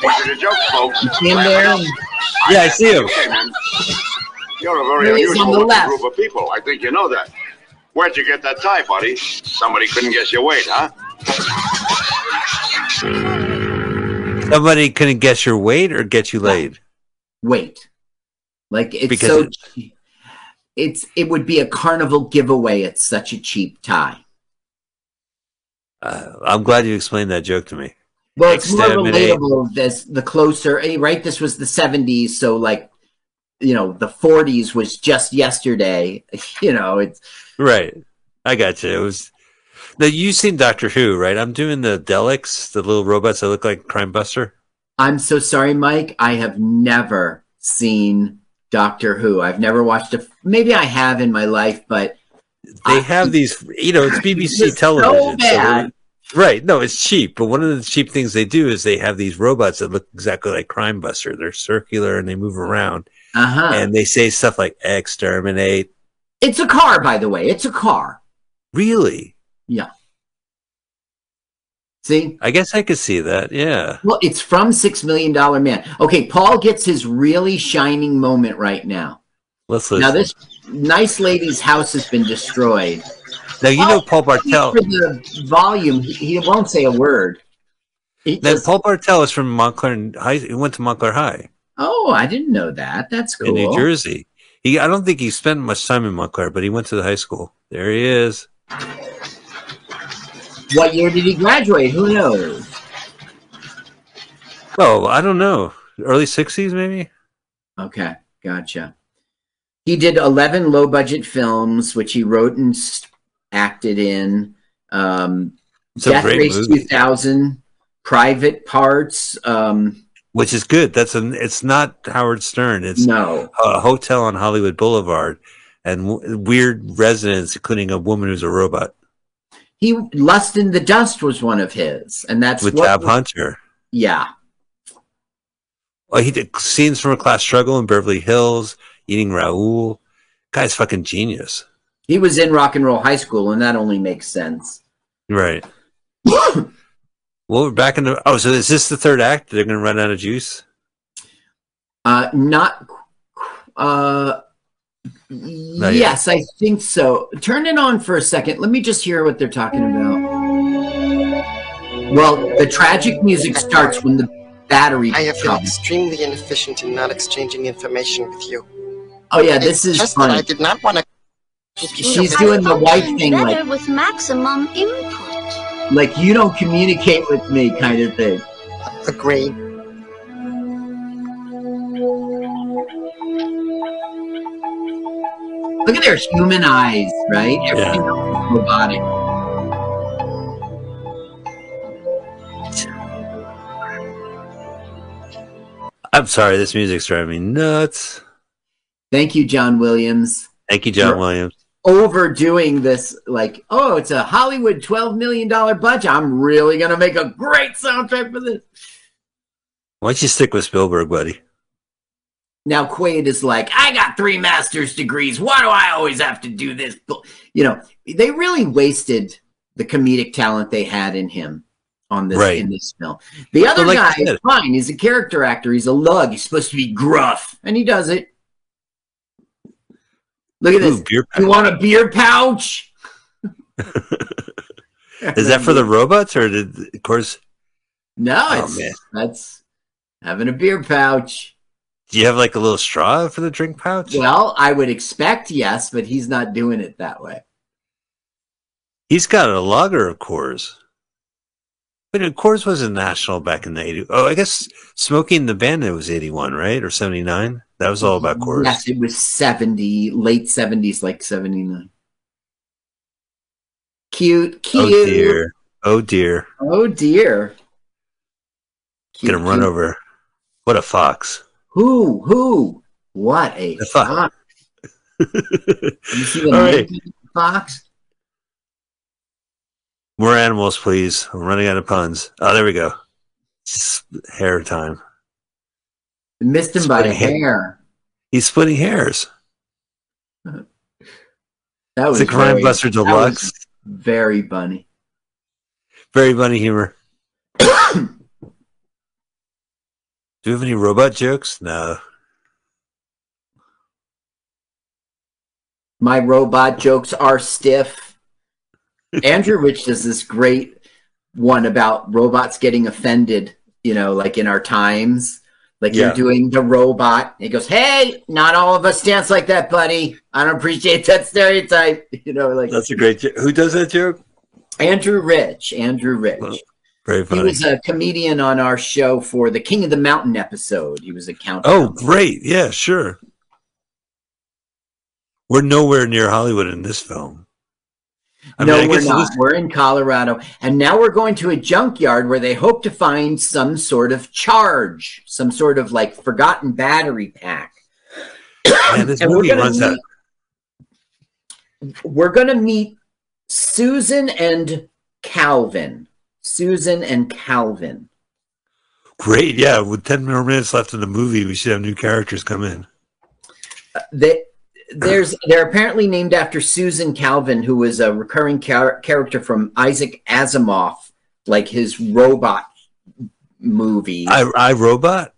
These are the jokes, folks. See him there? Yeah, I see him. Okay, man. You're a very There he is on unusual the looking left. group of people. I think you know that. Where'd you get that tie, buddy? Somebody couldn't guess your weight, huh? Somebody couldn't guess your weight or get you laid. Wait. Like it's Because so it- it's it would be a carnival giveaway at such a cheap tie. Uh, I'm glad you explained that joke to me. Well, it's more relatable this the closer eh, right. This was the '70s, so like you know the '40s was just yesterday. You know, it's Right. I got you. It was. Now you've seen Doctor Who, right? I'm doing the Daleks, the little robots that look like Crime Buster. I'm so sorry, Mike. I have never seen Doctor Who. I've never watched a. Maybe I have in my life, but They I- have these, you know, it's BBC It's television. So bad. Right. No, it's cheap. But one of the cheap things they do is they have these robots that look exactly like Crime Buster. They're circular and they move around. Uh huh. And they say stuff like exterminate. It's a car, by the way. It's a car. Really? Yeah. See, I guess I could see that. Yeah. well, it's from Six Million Dollar Man. Okay, Paul gets his really shining moment right now. Let's listen. Now, this nice lady's house has been destroyed. Now, you know Paul Bartel. For the volume, he, won't say a word. He Now, just- Paul Bartel is from Montclair High. He went to Montclair High oh, I didn't know that. That's cool. in New Jersey. He, I don't think he spent much time in Montclair, but he went to the high school. There he is. What year did he graduate? Who knows? Oh, I don't know. Early '60s, maybe. Okay, gotcha. He did 11 low budget films, which he wrote and acted in. Um, Death great Race movie, 2000, Private Parts. Um, which is good. That's an. It's not Howard Stern. It's no, a hotel on Hollywood Boulevard, and w- weird residents, including a woman who's a robot he Lust in the Dust was one of his, and that's with Tab Hunter. Yeah, Oh, he did scenes from a class struggle in Beverly Hills, eating Raoul. Guy's fucking genius. He was in Rock and Roll High School, and that only makes sense. Right. well, we're back in the. Oh, so is this the third act? They're going to run out of juice. Uh, not. Uh, yet. yes, I think so. Turn it on for a second. Let me just hear what they're talking about. Well, the tragic music starts when the battery I have been extremely inefficient in not exchanging information with you. Oh yeah, this is it's just that I did not want to. She's doing the wife thing, like with maximum input. like you don't communicate with me, kind of thing. Agreed. Look at their human eyes, right? Everything else is robotic. I'm sorry, this music's driving me nuts. Thank you, John Williams. Thank you, John Sure. Williams. Overdoing this, like, oh, it's a Hollywood twelve million dollar budget. I'm really gonna make a great soundtrack for this. Why don't you stick with Spielberg, buddy? Now Quaid is like, I got three master's degrees. Why do I always have to do this? You know, they really wasted the comedic talent they had in him on this Right. in this film. The other like guy is fine. He's a character actor. He's a lug. He's supposed to be gruff, and he does it. Look at this. Ooh, You want a beer pouch? Is that for the robots or did of course No, Oh, that's having a beer pouch. do you have like a little straw for the drink pouch? Well, I would expect yes, but he's not doing it that way. He's got a lager of course. But of course, wasn't national back in the 80s. Oh, I guess Smokey and the Bandit was 81, right? Or 79? That was all about Coors. Yes, it was 70, late 70s, like 79. Cute, oh, cute. Oh, dear. Oh, dear. Oh, dear. Cute, Gonna run cute. over. What a fox. Who? Who? What a fox. You see the right. fox? More animals, please. I'm running out of puns. Oh, there we go. Hair time. Missed him by a hair. He's splitting hairs. That was a Crime very- Buster Deluxe. Very funny. Very funny humor. Do we have any robot jokes? No. My robot jokes are stiff. Andrew Rich does this great one about robots getting offended, you know, like in our times. Like Yeah. you're doing the robot. He goes, Hey, not all of us dance like that, buddy. I don't appreciate that stereotype. You know, like That's a great joke. Who does that joke? Andrew Rich. Andrew Rich. Well, Very He was a comedian on our show for the King of the Mountain episode. He was a count. Oh, great. Yeah, sure. We're nowhere near Hollywood in this film. I no, mean, we're not. We're in Colorado, and now we're going to a junkyard where they hope to find some sort of charge, some sort of like forgotten battery pack. Man, this movie out. meet- We're going to meet Susan and Calvin. Susan and Calvin. Great. Yeah. With 10 more minutes left in the movie, we should have new characters come in. They, there's they're apparently named after Susan Calvin, who was a recurring char- character from Isaac Asimov, like his robot movie. I, I Robot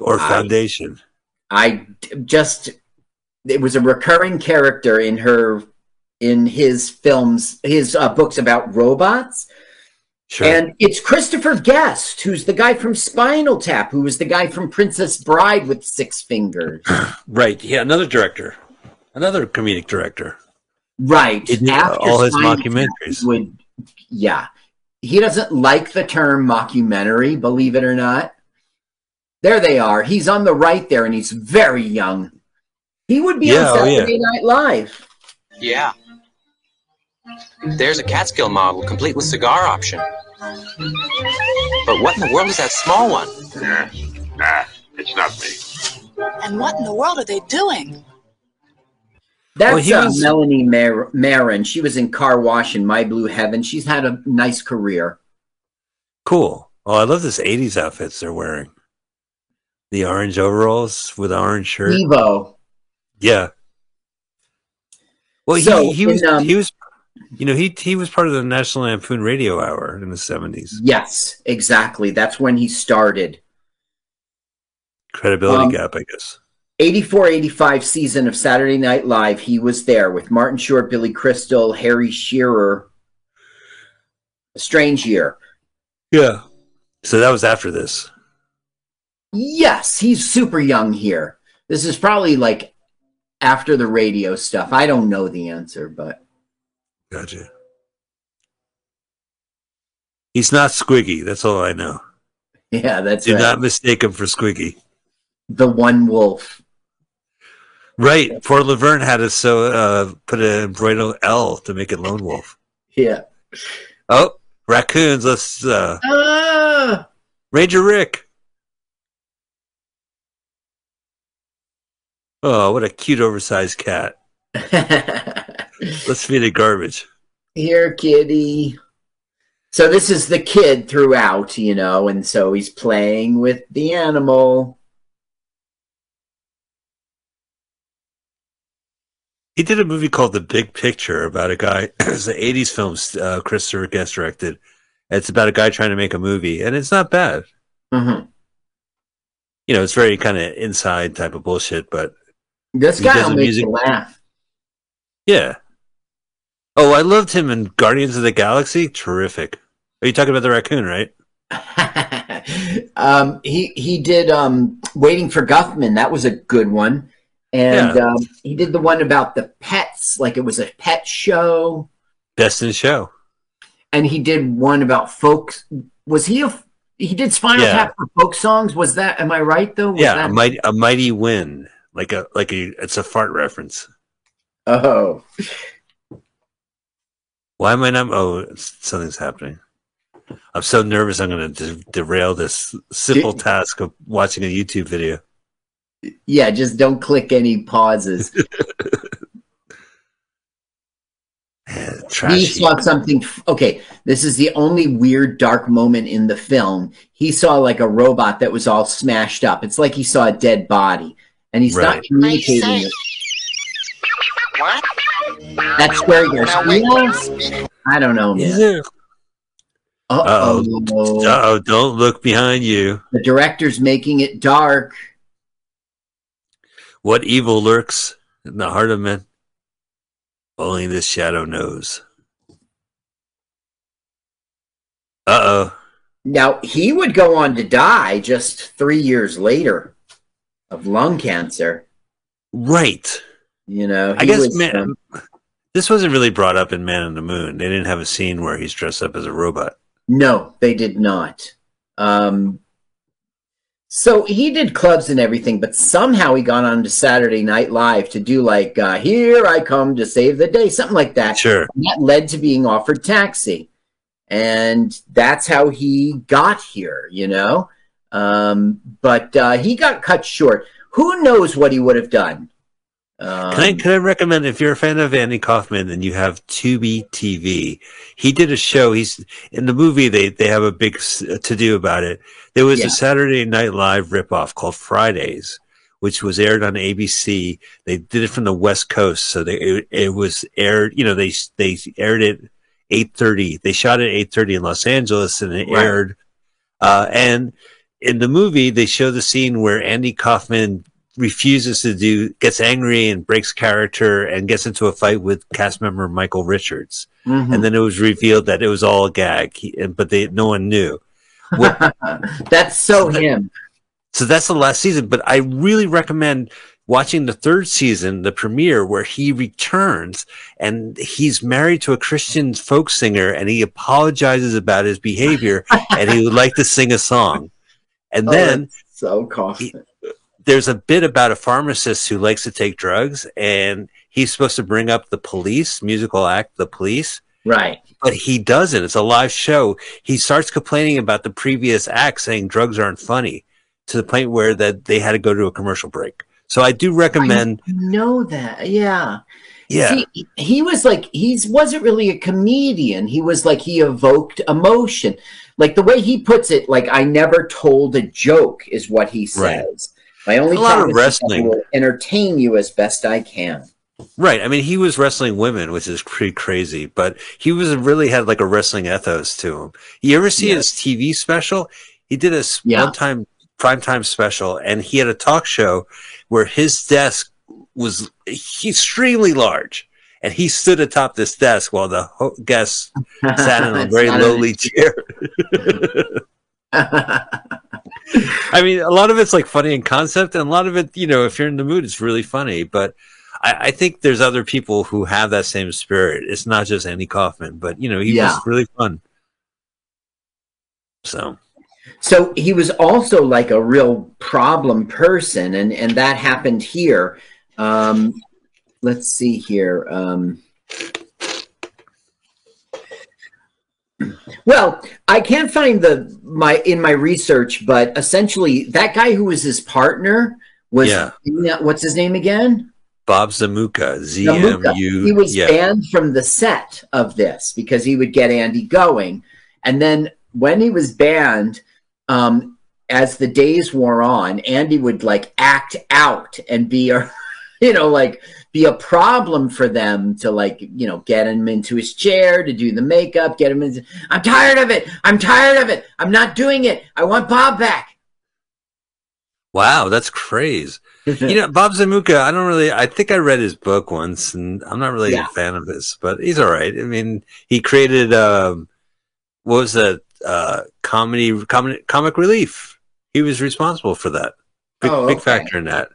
or I- Foundation. I d- just it was a recurring character in her in his films, his uh, books about robots, Sure. and it's Christopher Guest, who's the guy from Spinal Tap, who was the guy from Princess Bride with six fingers. right. Yeah. Another director. Another comedic director. right It uh, after all his Spinal mockumentaries. would yeah, he doesn't like the term mockumentary, believe it or not. There they are. He's on the right there, and he's very young. He would be Yeah, on oh, yeah. Saturday Night Live. Yeah. There's a Catskill model, complete with cigar option. But what in the world is that small one? Yeah. Nah, it's not me. And what in the world are they doing? That's Well, he uh, was- Melanie Mar- Marin. She was in Car Wash and My Blue Heaven. She's had a nice career. Cool. Oh, I love this 80s outfits they're wearing. The orange overalls with orange shirt. Evo. Yeah. Well, So, he, he was in, um, he was you know he he was part of the National Lampoon Radio Hour in the seventies. Yes, exactly. That's when he started. Credibility Um, gap, I guess. 84 85 season of Saturday Night Live. He was there with Martin Short, Billy Crystal, Harry Shearer. A strange year. Yeah. So that was after this. Yes, he's super young here. This is probably like after the radio stuff. I don't know the answer, but Gotcha. He's not Squiggy. That's all I know. yeah, that's Do right. not mistake him for Squiggy. the one wolf. Right. Poor Laverne had to so uh, put an embroidered L to make it Lone Wolf. Yeah. Oh, raccoons. Let's uh, Ah! Ranger Rick. Oh, what a cute oversized cat. Let's feed it garbage. Here, kitty. So this is the kid throughout, you know, and so he's playing with the animal. He did a movie called The Big Picture about a guy. It's an '80s film uh, Christopher Guest directed. It's about a guy trying to make a movie, and it's not bad. hmm You know, it's very kind of inside type of bullshit, but This guy does will make music- you laugh. yeah. Oh, I loved him in Guardians of the Galaxy. Terrific. Are you talking about the raccoon, right? um, he he did um, Waiting for Guffman. That was a good one. And Yeah. um, he did the one about the pets, like it was a pet show. Best in Show. And he did one about folks. Was he a? He did Spinal Yeah. Tap for folk songs. Was that? Am I right though? Was yeah, that- a mighty, a mighty wind, like a like a. It's a fart reference. Oh. Why am I not? Oh, something's happening. I'm so nervous. I'm going to de- derail this simple Did- task of watching a YouTube video. Yeah, just don't click any pauses. Man, eh, he saw something. Okay, this is the only weird, dark moment in the film. He saw like a robot that was all smashed up. It's like he saw a dead body, and he's not communicating it. What? That's where you're. Now wait, Yeah, speak. I don't know. Is man. Uh-oh. Oh, don't look behind you. The director's making it dark. What evil lurks in the heart of men? Only this shadow knows. Uh oh. Now, he would go on to die just three years later of lung cancer. Right. You know, I guess was, man, um, this wasn't really brought up in Man on the Moon. They didn't have a scene where he's dressed up as a robot. No, they did not. Um, so he did clubs and everything, but somehow he got on to Saturday Night Live to do like uh, "Here I Come to Save the Day," something like that. Sure. And that led to being offered Taxi, and that's how he got here. You know, um, but uh, he got cut short. Who knows what he would have done? Um, Can I, can I recommend if you're a fan of Andy Kaufman and you have Tubi TV? He did a show. He's in the movie. They they have a big to do about it. There was Yeah. a Saturday Night Live ripoff called Fridays, which was aired on ABC. They did it from the West Coast, so they it, it was aired. You know, they they aired it eight thirty. They shot it eight thirty in Los Angeles, and it Right. aired. Uh, and in the movie, they show the scene where Andy Kaufman refuses to do, gets angry and breaks character and gets into a fight with cast member Michael Richards. mhm. And then it was revealed that it was all a gag, he, but they no one knew. What, that's so him. so that's the last season. But I really recommend watching the third season, the premiere, where he returns and he's married to a Christian folk singer and he apologizes about his behavior and he would like to sing a song. And Oh, then so Kaufman. There's a bit about a pharmacist who likes to take drugs and he's supposed to bring up the police, musical act, the police, Right. but he doesn't. It's a live show. He starts complaining about the previous act, saying drugs aren't funny to the point where that they had to go to a commercial break. So I do recommend, I know that. Yeah. yeah, See, he was like he wasn't really a comedian. He was like he evoked emotion. Like the way he puts it, like I never told a joke is what he Right. My only A lot of promise is that I wrestling. will entertain you as best I can. right. I mean, he was wrestling women, which is pretty crazy, but he was really had like a wrestling ethos to him. You ever see Yeah. his TV special? He did a Yeah. one-time primetime special, and he had a talk show where his desk was extremely large, and he stood atop this desk while the ho- guests sat in a very lowly chair. I mean, a lot of it's like funny in concept, and a lot of it, you know, if you're in the mood, it's really funny. But I, I think there's other people who have that same spirit. It's not just Andy Kaufman, but you know, he Yeah. was really fun. So So he was also like a real problem person, and and that happened here. Um, let's see here. Um, well, I can't find the my in my research, but essentially that guy who was his partner was Yeah. what's his name again? Bob Zamuka, Z. M U. He was yeah. banned from the set of this because he would get Andy going. And then when he was banned, um, as the days wore on, Andy would like act out and be you know, like be a problem for them to like, you know, get him into his chair to do the makeup, get him into. I'm tired of it. I'm tired of it. I'm not doing it. I want Bob back. Wow, that's crazy. you know, Bob Zamuka, I don't really, I think I read his book once and I'm not really Yeah. a fan of his, but he's all right. I mean, he created, um, what was that, uh, comedy, comic, comic relief. He was responsible for that. Big, Oh, big factor in that.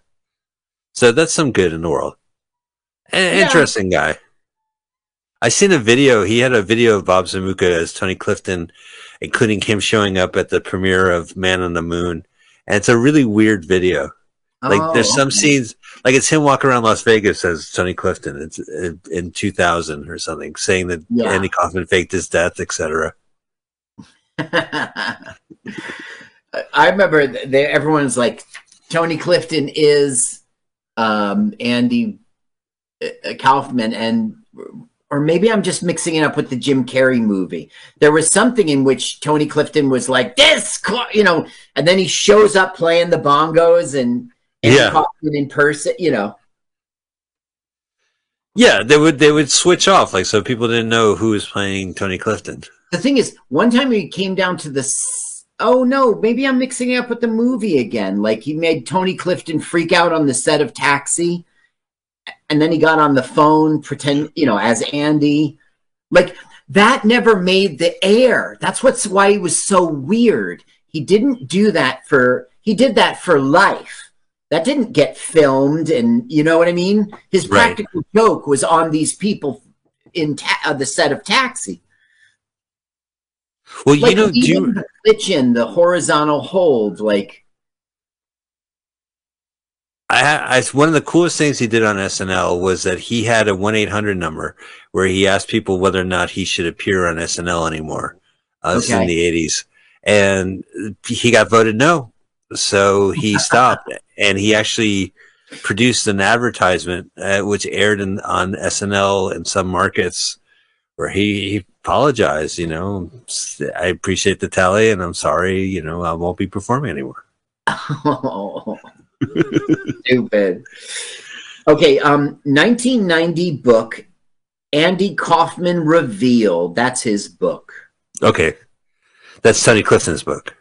So that's some good in the world. Yeah. interesting guy. I seen a video. He had a video of Bob Zamuka as Tony Clifton, including him showing up at the premiere of Man on the Moon. And it's a really weird video. Like Oh, there's some okay. scenes, like it's him walking around Las Vegas as Tony Clifton. It's in, in 2000 or something, saying that Yeah. Andy Kaufman faked his death, etc. I remember th- they, everyone's like, Tony Clifton is um, Andy uh, Uh, Kaufman, and or maybe I'm just mixing it up with the Jim Carrey movie. There was something in which Tony Clifton was like this, you know, and then he shows up playing the bongos and Andy Yeah. Kaufman in person, you know. Yeah, they would they would switch off, like so people didn't know who was playing Tony Clifton. The thing is, one time he came down to this. Oh no, maybe I'm mixing it up with the movie again. Like he made Tony Clifton freak out on the set of Taxi, and then he got on the phone, pretend you know as Andy. Like that never made the air. That's what's why he was so weird. He didn't do that for. He did that for life. That didn't get filmed, and you know what I mean. His Right. practical joke was on these people in ta- uh, the set of Taxi. Well, Like you know, do even you, the glitch in the horizontal hold, like I, I one of the coolest things he did on SNL was that he had a one eight hundred number where he asked people whether or not he should appear on SNL anymore. Uh, This in the eighties, and he got voted no, so he stopped. and he actually produced an advertisement uh, which aired in, on SNL in some markets where he, he apologized. You know, I appreciate the tally, and I'm sorry. You know, I won't be performing anymore. stupid. Okay, um, 1990 book, Andy Kaufman revealed. That's his book. Okay. That's Tony Clifton's book.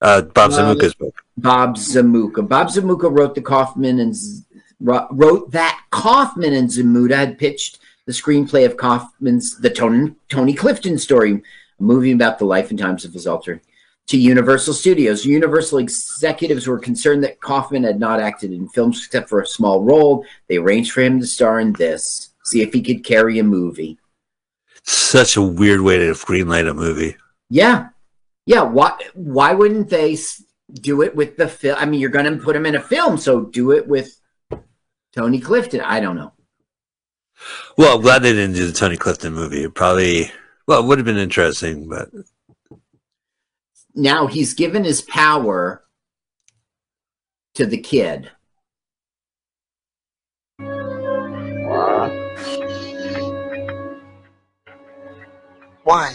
Uh, Bob Uh, Zamuka's book. Bob Zamuka. Bob Zamuka wrote the Kaufman and Z- wrote that Kaufman and Zmuda had pitched the screenplay of Kaufman's the Tony, Tony Clifton story, a movie about the life and times of his alter to Universal Studios. Universal executives were concerned that Kaufman had not acted in films except for a small role. They arranged for him to star in this, see if he could carry a movie. Such a weird way to greenlight a movie. Yeah, yeah. Why? Why wouldn't they do it with the film? I mean, you're going to put him in a film, so do it with Tony Clifton. I don't know. Well, I'm glad they didn't do the Tony Clifton movie. It probably, well, it would have been interesting, but Now he's given his power to the kid. Why?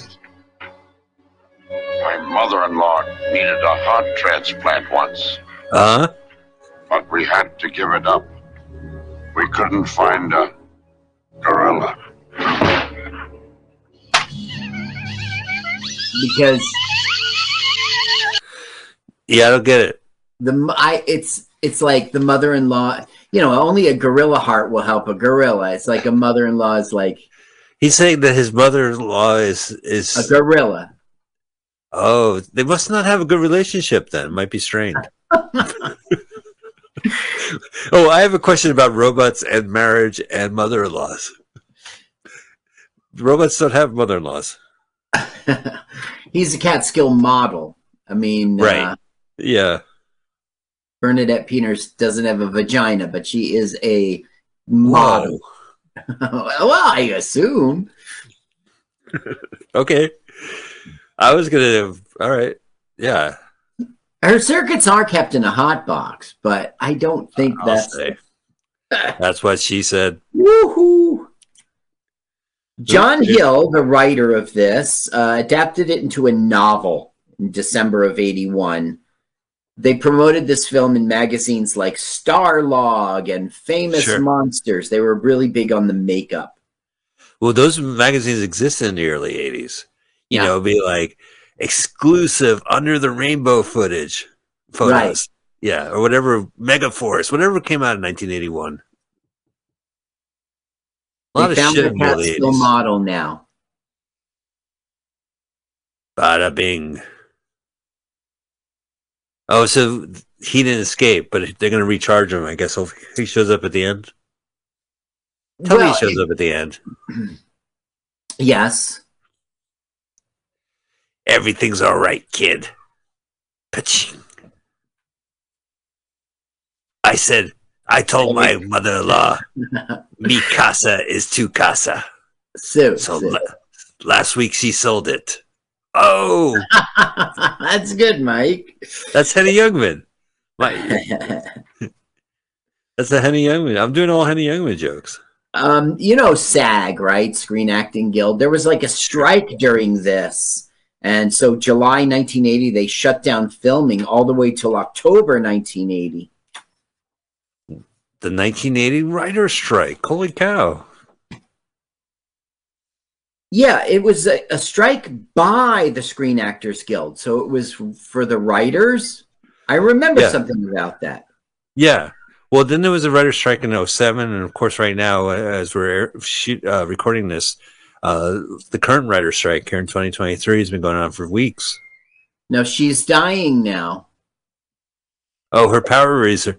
My mother-in-law needed a heart transplant once, uh, but we had to give it up. We couldn't find a gorilla. because yeah, I don't get it. the I it's it's like the mother-in-law. You know, only a gorilla heart will help a gorilla. It's like a mother-in-law is like He's saying that his mother-in-law is is a gorilla. oh, they must not have a good relationship. Then it might be strained. oh, I have a question about robots and marriage and mother-in-laws. Robots don't have mother-in-laws, He's a Catskill model. I mean, Right. Uh, yeah. Bernadette Peters doesn't have a vagina, but she is a model. well, I assume. Okay. I was gonna. All right. Yeah. Her circuits are kept in a hot box, but I don't think I'll that's say. That's what she said. woohoo. John Hill, the writer of this, uh, adapted it into a novel in December of 81. They promoted this film in magazines like Starlog and Famous Sure. Monsters. They were really big on the makeup. Well, those magazines existed in the early '80s. You Yeah. know, be like exclusive under the rainbow footage photos. Right. Yeah, or whatever. Megaforce, whatever came out in 1981. A lot they of shit the in the Catskill 80s. model now. Bada bing. Oh, so he didn't escape, but they're going to recharge him. I guess he shows up at the end. Tell me he shows up at the end. Yes. Everything's all right, kid. Paching. I said, I told my mother-in-law, mi casa is tu casa. So, So so- la- last week she sold it. Oh, that's good, Mike. that's Henny Youngman. My, that's the Henny Youngman. I'm doing all Henny Youngman jokes. um, you know, SAG, right? Screen Acting Guild. There was like a strike during this. And so July 1980, they shut down filming all the way till October 1980. The 1980 writer's strike. Holy cow. Yeah, it was a, a strike by the Screen Actors Guild, so it was for the writers. I remember Yeah. something about that. Yeah. Well, then there was a writer's strike in 07, and of course, right now, as we're shoot, uh, recording this, uh, the current writer's strike here in 2023 has been going on for weeks. Now she's dying now, Oh, her power reserve.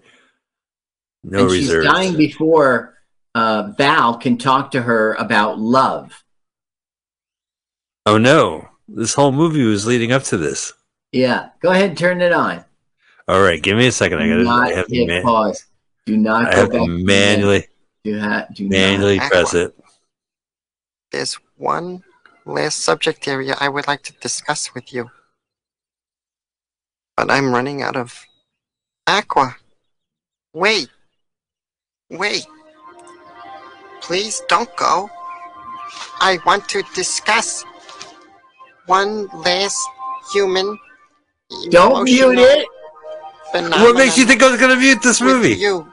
No and she's dying before uh, Val can talk to her about love. Oh no! This whole movie was leading up to this. Yeah, go ahead, and turn it on. All right, give me a second. I gotta. not I have to, hit man- pause. Do not I go have back. to to manually, Do, ha- do not. manually press it. There's one last subject area I would like to discuss with you. But I'm running out of aqua. Wait. Wait. Please don't go. I want to discuss one last human. Don't mute it. phenomenon What makes you think I was gonna mute this movie? You.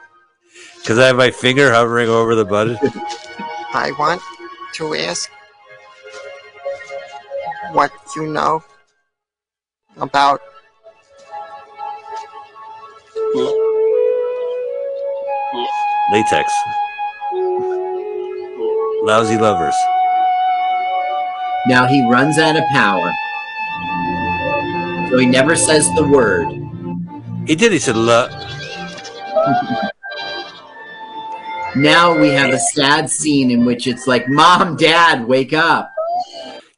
Because I have my finger hovering over the button. I want to ask what you know about Latex. Lousy lovers. Now he runs out of power. So he never says the word. He did. He said, look. Now we have a sad scene in which it's like, Mom, Dad, wake up.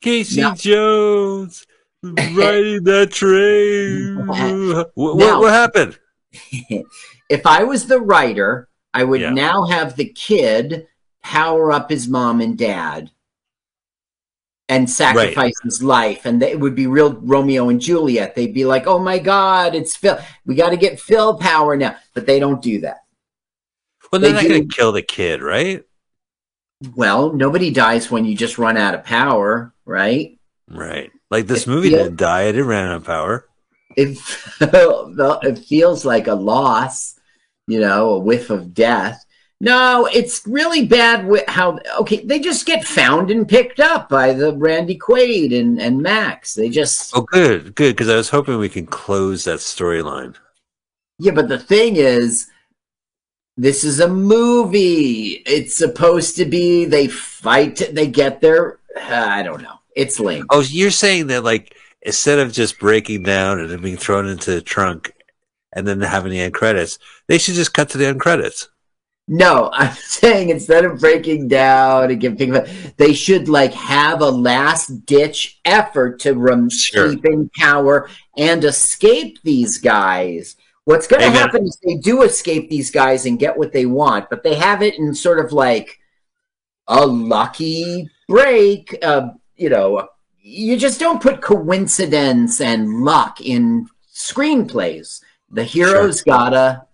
Casey Now- Jones riding that train." what, what, what happened? if I was the writer, I would Yeah. now have the kid power up his mom and dad and sacrifice his life. And it would be real Romeo and Juliet. They'd be like, oh my God, it's Phil. We got to get Phil power now. But they don't do that. Well, they're They not going to kill the kid, right? Well, nobody dies when you just run out of power, right? Right. Like this It movie feel- didn't die. It ran out of power. It, it feels like a loss, you know, a whiff of death. No, it's really bad with how okay, they just get found and picked up by the Randy Quaid and, and Max. They just Oh, good, good. Because I was hoping we can close that storyline. Yeah, but the thing is this is a movie. It's supposed to be they fight, they get their uh, I don't know. It's lame. Oh, you're saying that like instead of just breaking down and then being thrown into the trunk and then having the end credits, they should just cut to the end credits. No, I'm saying instead of breaking down and giving, they should like have a last ditch effort to rem- Sure. keep in power and escape these guys. What's going to happen is they do escape these guys and get what they want, but they have it in sort of like a lucky break. Uh, you know, you just don't put coincidence and luck in screenplays. The hero's gotta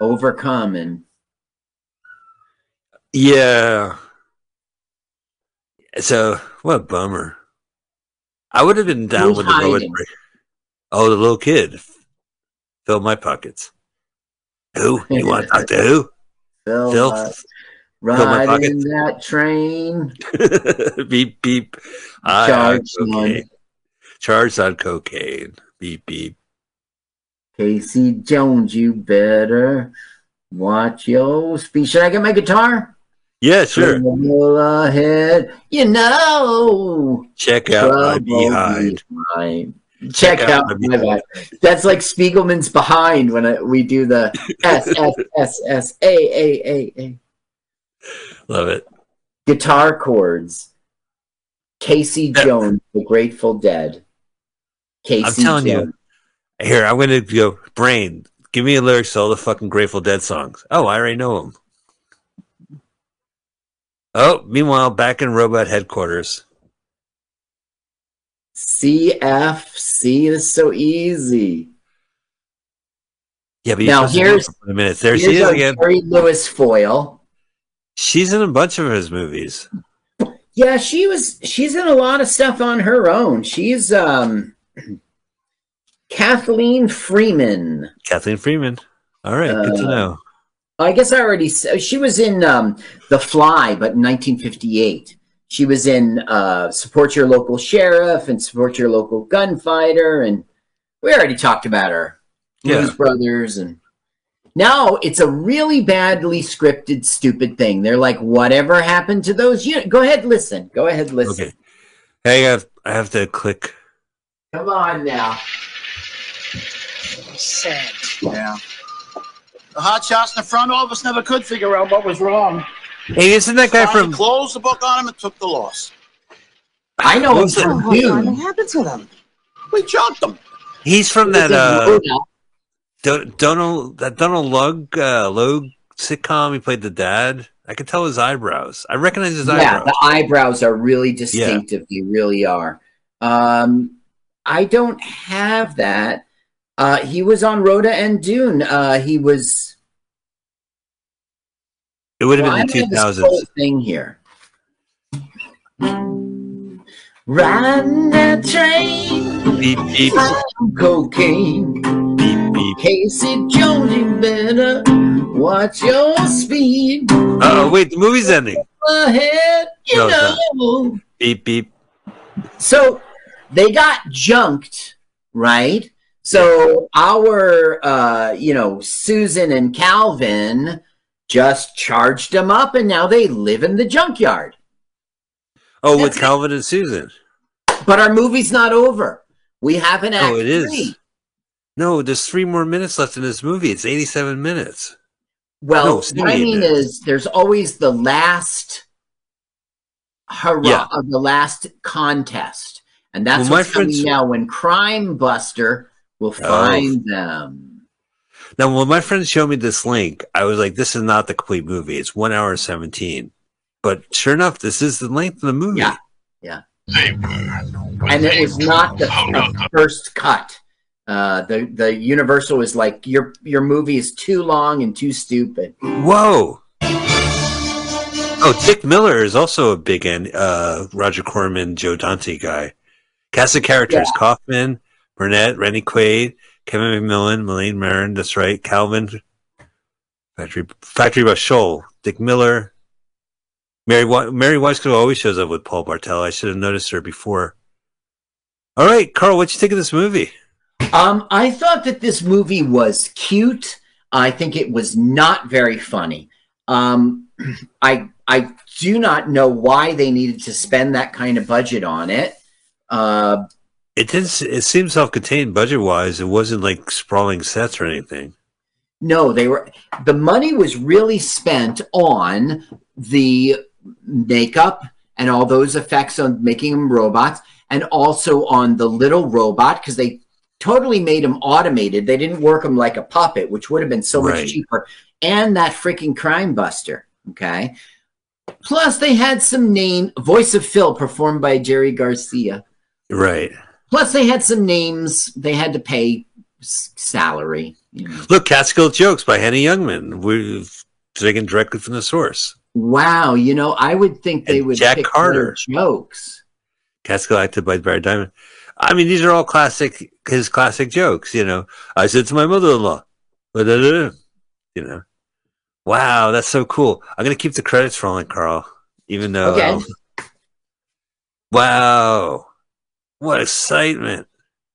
overcome and Yeah. So what a bummer. I would have been down Who's with the bullet break. Oh, the little kid. Fill my pockets. Who? You want to talk to who? Phil, Phil? uh, my ride in that train. beep beep. Charged on. Charged on cocaine. Beep beep. Casey Jones, you better watch your speech. Should I get my guitar? Yeah, sure. Go ahead. You know. Check out my behind. behind. Check, Check out out my behind. That's like Spiegelman's behind when I, we do the S S S S A A A A. Love it. Guitar chords. Casey Jones, The Grateful Dead. Casey telling you. Here, I'm going to go, Brain, give me a lyrics to all the fucking Grateful Dead songs. Oh, I already know them. Oh, meanwhile, back in Robot Headquarters. CFC is so easy. Yeah, but Now, you're supposed to here's- a minute. There she is again. Jerry Lewis foil. She's in a bunch of his movies. Yeah, she was. She's in a lot of stuff on her own. She's um, Kathleen Freeman. Kathleen Freeman. All right, good to Uh, know. I guess I already. s- She was in um, The Fly, but in 1958. she was in uh, Support Your Local Sheriff and Support Your Local Gunfighter, and we already talked about her. Yeah. Blues Brothers, and now it's a really badly scripted, stupid thing. They're like, whatever happened to those? You go ahead, listen. Go ahead, listen. Okay. Hey, I have, I have to click. Come on now. Sad. Yeah. The hot shots in the front office never could figure out what was wrong. Hey, isn't that guy Finally from? closed the book on him and took the loss. I know him What's from What happened to them? We jumped them. He's from He that in uh, Donald that Donald Lug uh, Logue sitcom. He played the dad. I could tell his eyebrows. I recognize his yeah, eyebrows. the eyebrows are really distinctive. They really are. Um, I don't have that. Uh, he was on Rhoda and Dune. Uh, he was. It would have Well, been the two have this whole thing here. Riding that train, Beep beep cocaine. beep beep. Casey Jones, you better watch your speed. Oh wait, the movie's ending. Ahead, you No, know. Beep beep. So they got junked, right? So our, uh, you know, Susan and Calvin just charged them up, and now they live in the junkyard. Oh, with it. Calvin and Susan. But our movie's not over. We have an act Oh, it is. three. No, there's three more minutes left in this movie. It's 87 minutes. Well, No, what I mean minutes. is, there's always the last hurrah Yeah. of the last contest, and that's Well, my what's coming friends- now. When Crime Buster will find them. Now, when my friends showed me this link, I was like, this is not the complete movie. It's one hour 17. But sure enough, this is the length of the movie. Yeah. Yeah. And it was not the, the first cut. Uh, the the Universal was like your your movie is too long and too stupid. Whoa. Oh, Dick Miller is also a big end, uh, Roger Corman, Joe Dante guy. Cast of characters Kaufman, Burnett, Randy Quaid, Kevin McMillan, Melanie Mayron, that's right, Calvin, Factory, Factory Bashol, Dick Miller, Mary, Mary Weiskell always shows up with Paul Bartel. I should have noticed her before. All right, Carl, what'd you think of this movie? Um, I thought that this movie was cute. I think it was not very funny. Um, I I do not know why they needed to spend that kind of budget on it. Uh, It did. s- It seemed self-contained budget-wise. It wasn't like sprawling sets or anything. No, they were the money was really spent on the makeup and all those effects on making them robots and also on the little robot because they totally made them automated. They didn't work them like a puppet, which would have been so Right. much cheaper. And that freaking crime buster. Okay. Plus they had some name voice of Phil performed by Jerry Garcia. Right. Plus they had some names they had to pay s- salary. You know. Look, Catskill Jokes by Henny Youngman. We've taken directly from the source. Wow, you know, I would think they And would Jack pick Carter. jokes. Catskill acted by Barry Diamond. I mean, these are all classic, his classic jokes. You know, I said to my mother-in-law, you know, wow, that's so cool. I'm gonna keep the credits rolling, Carl, even though, Okay. um, wow, what excitement!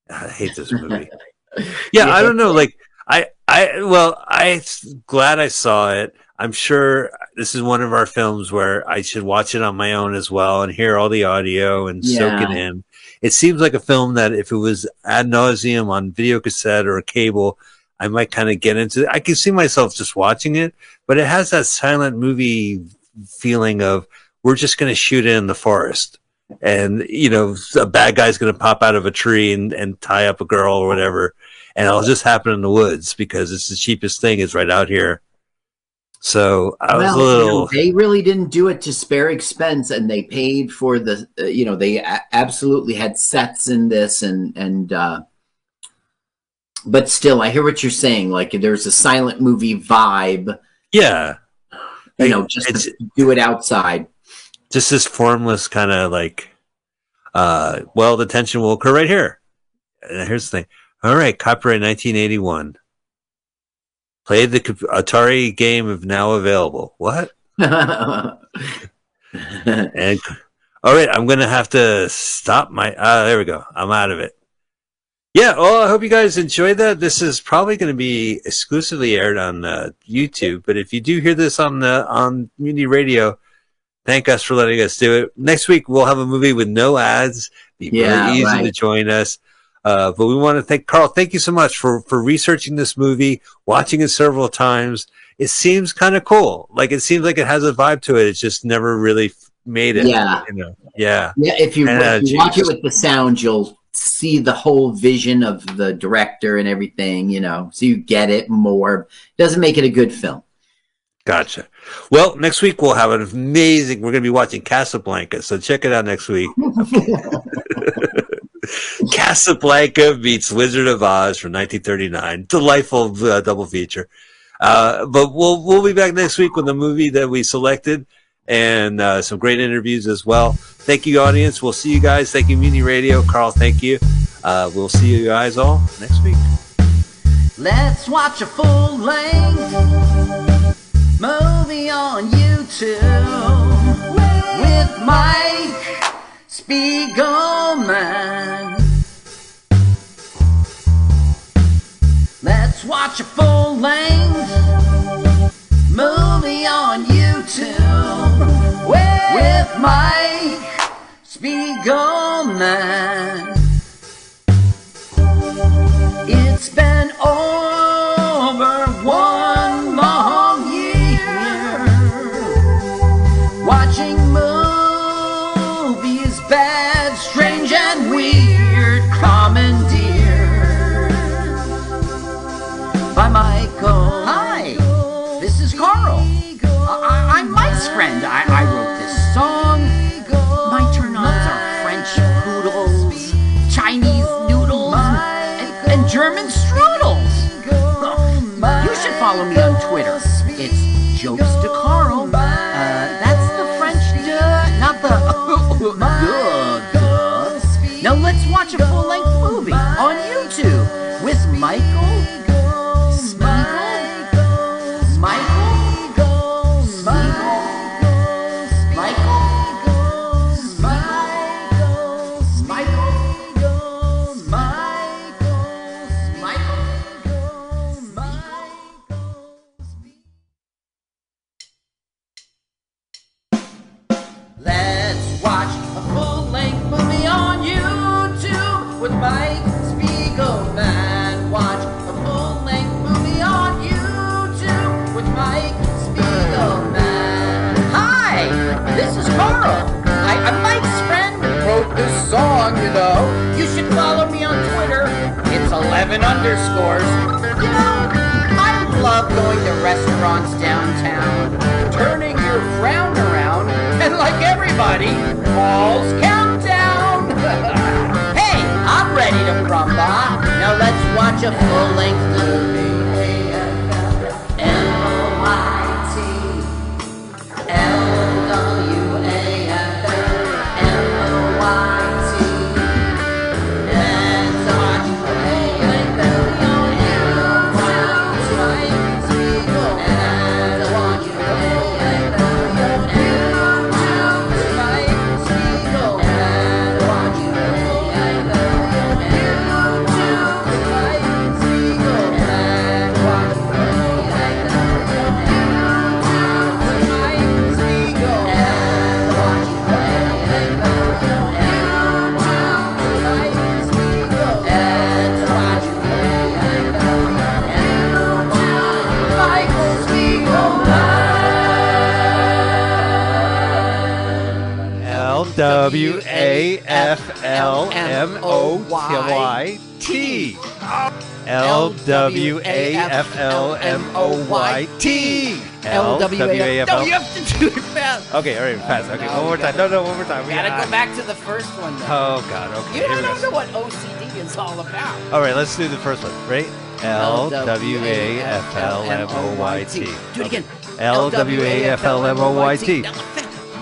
I hate this movie. yeah, I don't know. Like I, I, well, I'm glad I saw it. I'm sure this is one of our films where I should watch it on my own as well and hear all the audio and soak it in. It seems like a film that if it was ad nauseum on video cassette or cable, I might kind of get into it. I can see myself just watching it, but it has that silent movie feeling of we're just going to shoot it in the forest. And, you know, a bad guy's going to pop out of a tree and, and tie up a girl or whatever. And it'll just happen in the woods because it's the cheapest thing is right out here. So I was well, a you know, they really didn't do it to spare expense, and they paid for the. Uh, you know, they a- absolutely had sets in this, and and. uh but still, I hear what you're saying. Like, there's a silent movie vibe. yeah, You know, just do it outside. Just this formless kind of like, uh, well, the tension will occur right here. And here's the thing. All right, copyright 1981. Play the Atari game of now available. What? And All right, I'm gonna have to stop my. Uh, there we go. I'm out of it. Yeah. Well, I hope you guys enjoyed that. This is probably going to be exclusively aired on uh, YouTube, but if you do hear this on the on Community Radio, thank us for letting us do it. Next week we'll have a movie with no ads. Be Yeah, very easy right. to join us. Uh, but we want to thank Carl. Thank you so much for for researching this movie, watching it several times. It seems kind of cool. Like it seems like it has a vibe to it. It's just never really made it. Yeah. You know. Yeah. Yeah, if you, Uh, if you watch it with the sound, you'll see the whole vision of the director and everything, you know, so you get it more. Doesn't make it a good film. Gotcha. Well, next week we'll have an amazing. We're going to be watching Casablanca, so check it out next week. Casablanca meets Wizard of Oz from 1939. Delightful uh, double feature. Uh, but we'll we'll be back next week with the movie that we selected and uh, some great interviews as well. Thank you, audience. We'll see you guys. Thank you, Mutiny Radio. Carl, thank you. Uh, we'll see you guys all next week. Let's watch a full length movie on YouTube with Mike Spiegelman. Let's watch a full length movie on YouTube with Mike Spiegelman. It's been over Friend. I, I wrote this song. My turn-ons are French poodles, Chinese noodles, and, and German strudels. You should follow me on Twitter. It's Jokes to 11 underscores. You know, I love going to restaurants downtown, turning your frown around, and like everybody, Paul's countdown. hey, I'm ready to crumba. Now let's watch a full-length movie. W A F L M O Y T. L W A F L M O Y T. L W A F No, you have to do it fast. Okay, all right, pass. Okay, one more time. No, no, one more time. We gotta go back to the first one. Oh God. Okay. You don't know what OCD is all about. All right, let's do the first one. Right? L W A F L M O Y T. Do it again. L W A F L M O Y T.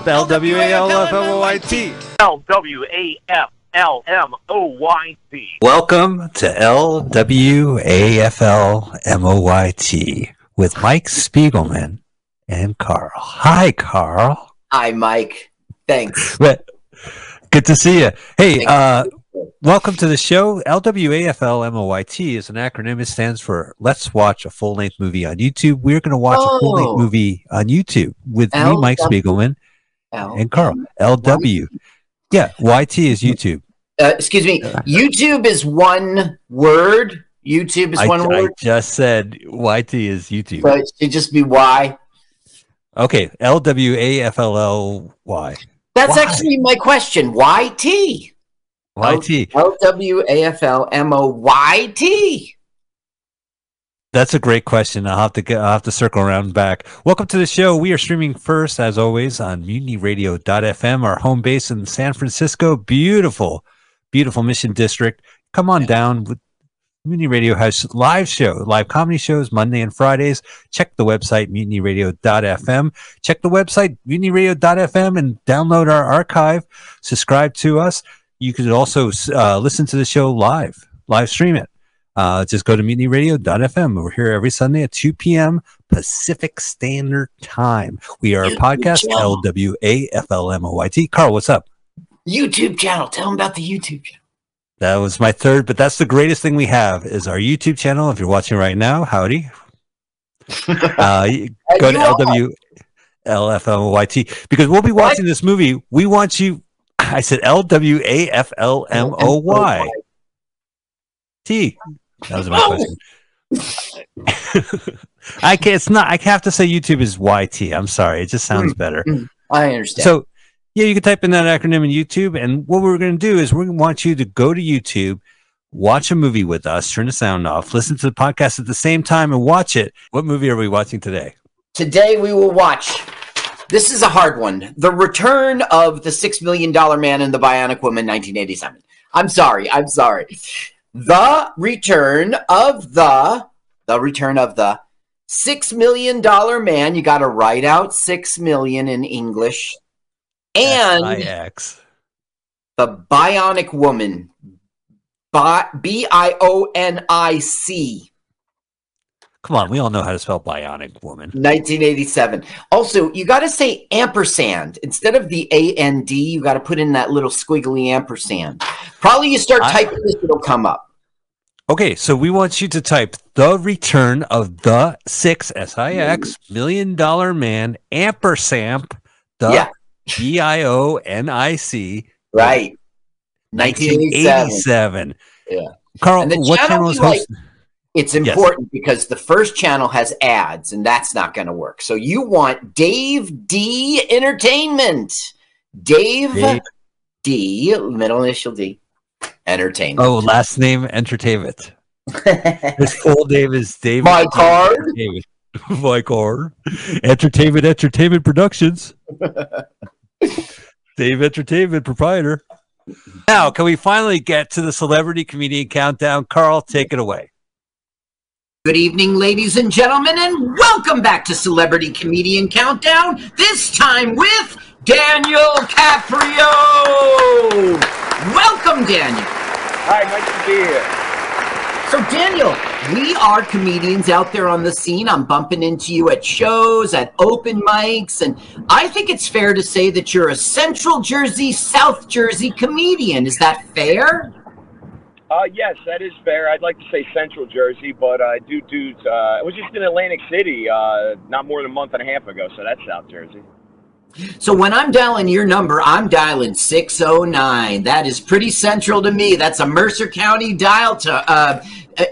L W A L F M O Y T. L W A F L M O Y T. Welcome to L W A F L M O Y T with Mike Spiegelman and Carl. Hi, Carl. Hi, Mike. Thanks. Good to see you. Hey, Thank uh, welcome to the show. LWAFLMOYT is an acronym. It stands for Let's Watch a Full Length Movie on YouTube. We're going to watch a full Oh. length movie on YouTube with me, Mike LW. Spiegelman, L- and Carl. LW. Yeah, YT is YouTube. Uh, excuse me. YouTube is one word. YouTube is I, one I word. just said YT is YouTube. But it should just be Y. Okay, LWAFLLY. That's Why? actually my question. YT. YT. L W A F L M O Y T. That's a great question. I'll have to get, I'll have to circle around back. Welcome to the show. We are streaming first, as always, on MutinyRadio.fm, our home base in San Francisco. Beautiful, beautiful Mission District. Come on down. With Mutiny Radio has live show, live comedy shows Monday and Fridays. Check the website MutinyRadio.fm. Check the website MutinyRadio.fm and download our archive. Subscribe to us. You could also uh, listen to the show live, live stream it. Uh, just go to mutinyradio.fm. We're here every Sunday at 2 p.m. Pacific Standard Time. We are a podcast. LWAFLMOYT. Carl, what's up? YouTube channel. Tell them about the YouTube channel. That was my third, but that's the greatest thing we have is our YouTube channel. If you're watching right now, howdy. Uh, go to You are. Because we'll be watching this movie. We want you. I said LWAFLMOY. T. That was my Oh. question. I can't. It's not. I have to say YouTube is YT. I'm sorry. It just sounds mm, better. Mm, I understand. So, yeah, you can type in that acronym in YouTube. And what we're going to do is we're going to want you to go to YouTube, watch a movie with us, turn the sound off, listen to the podcast at the same time, and watch it. What movie are we watching today? Today we will watch. This is a hard one. The Return of the Six Million Dollar Man and the Bionic Woman, 1987. I'm sorry. I'm sorry. The Return of the The Return of the Six Million Dollar Man. You got to write out six million in English. And the Bionic Woman. B I O N I C. Come on, we all know how to spell bionic woman. 1987. Also, you got to say ampersand instead of the A N D. You got to put in that little squiggly ampersand. Probably you start I- typing this, it'll come up. Okay, so we want you to type the return of the six S I X million dollar man ampersand the Yeah. B I O N I C Right. 1987. 1987. Yeah. Carl, And the what channel channel is like-? It's important because the first channel has ads, and that's not going to work. So you want Dave D Entertainment. Dave, Dave. D, middle initial D, Entertainment. Oh, last name Entertainment. His full name is David. My card? My card. Entertainment Entertainment Productions. Dave Entertainment proprietor. Now, can we finally get to the celebrity comedian countdown? Carl, take it away. Good evening, ladies and gentlemen, and welcome back to Celebrity Comedian Countdown. This time with Daniel Caprio. Welcome, Daniel. Hi, nice to be here. So, Daniel, we are comedians out there on the scene. I'm bumping into you at shows, at open mics, and I think it's fair to say that you're a Central Jersey, South Jersey comedian. Is that fair? Uh, yes, that is fair. I'd like to say Central Jersey, but I do do. Uh, I was just in Atlantic City uh, not more than a month and a half ago, so that's South Jersey. So when I'm dialing your number, I'm dialing 609. That is pretty central to me. That's a Mercer County dial to uh,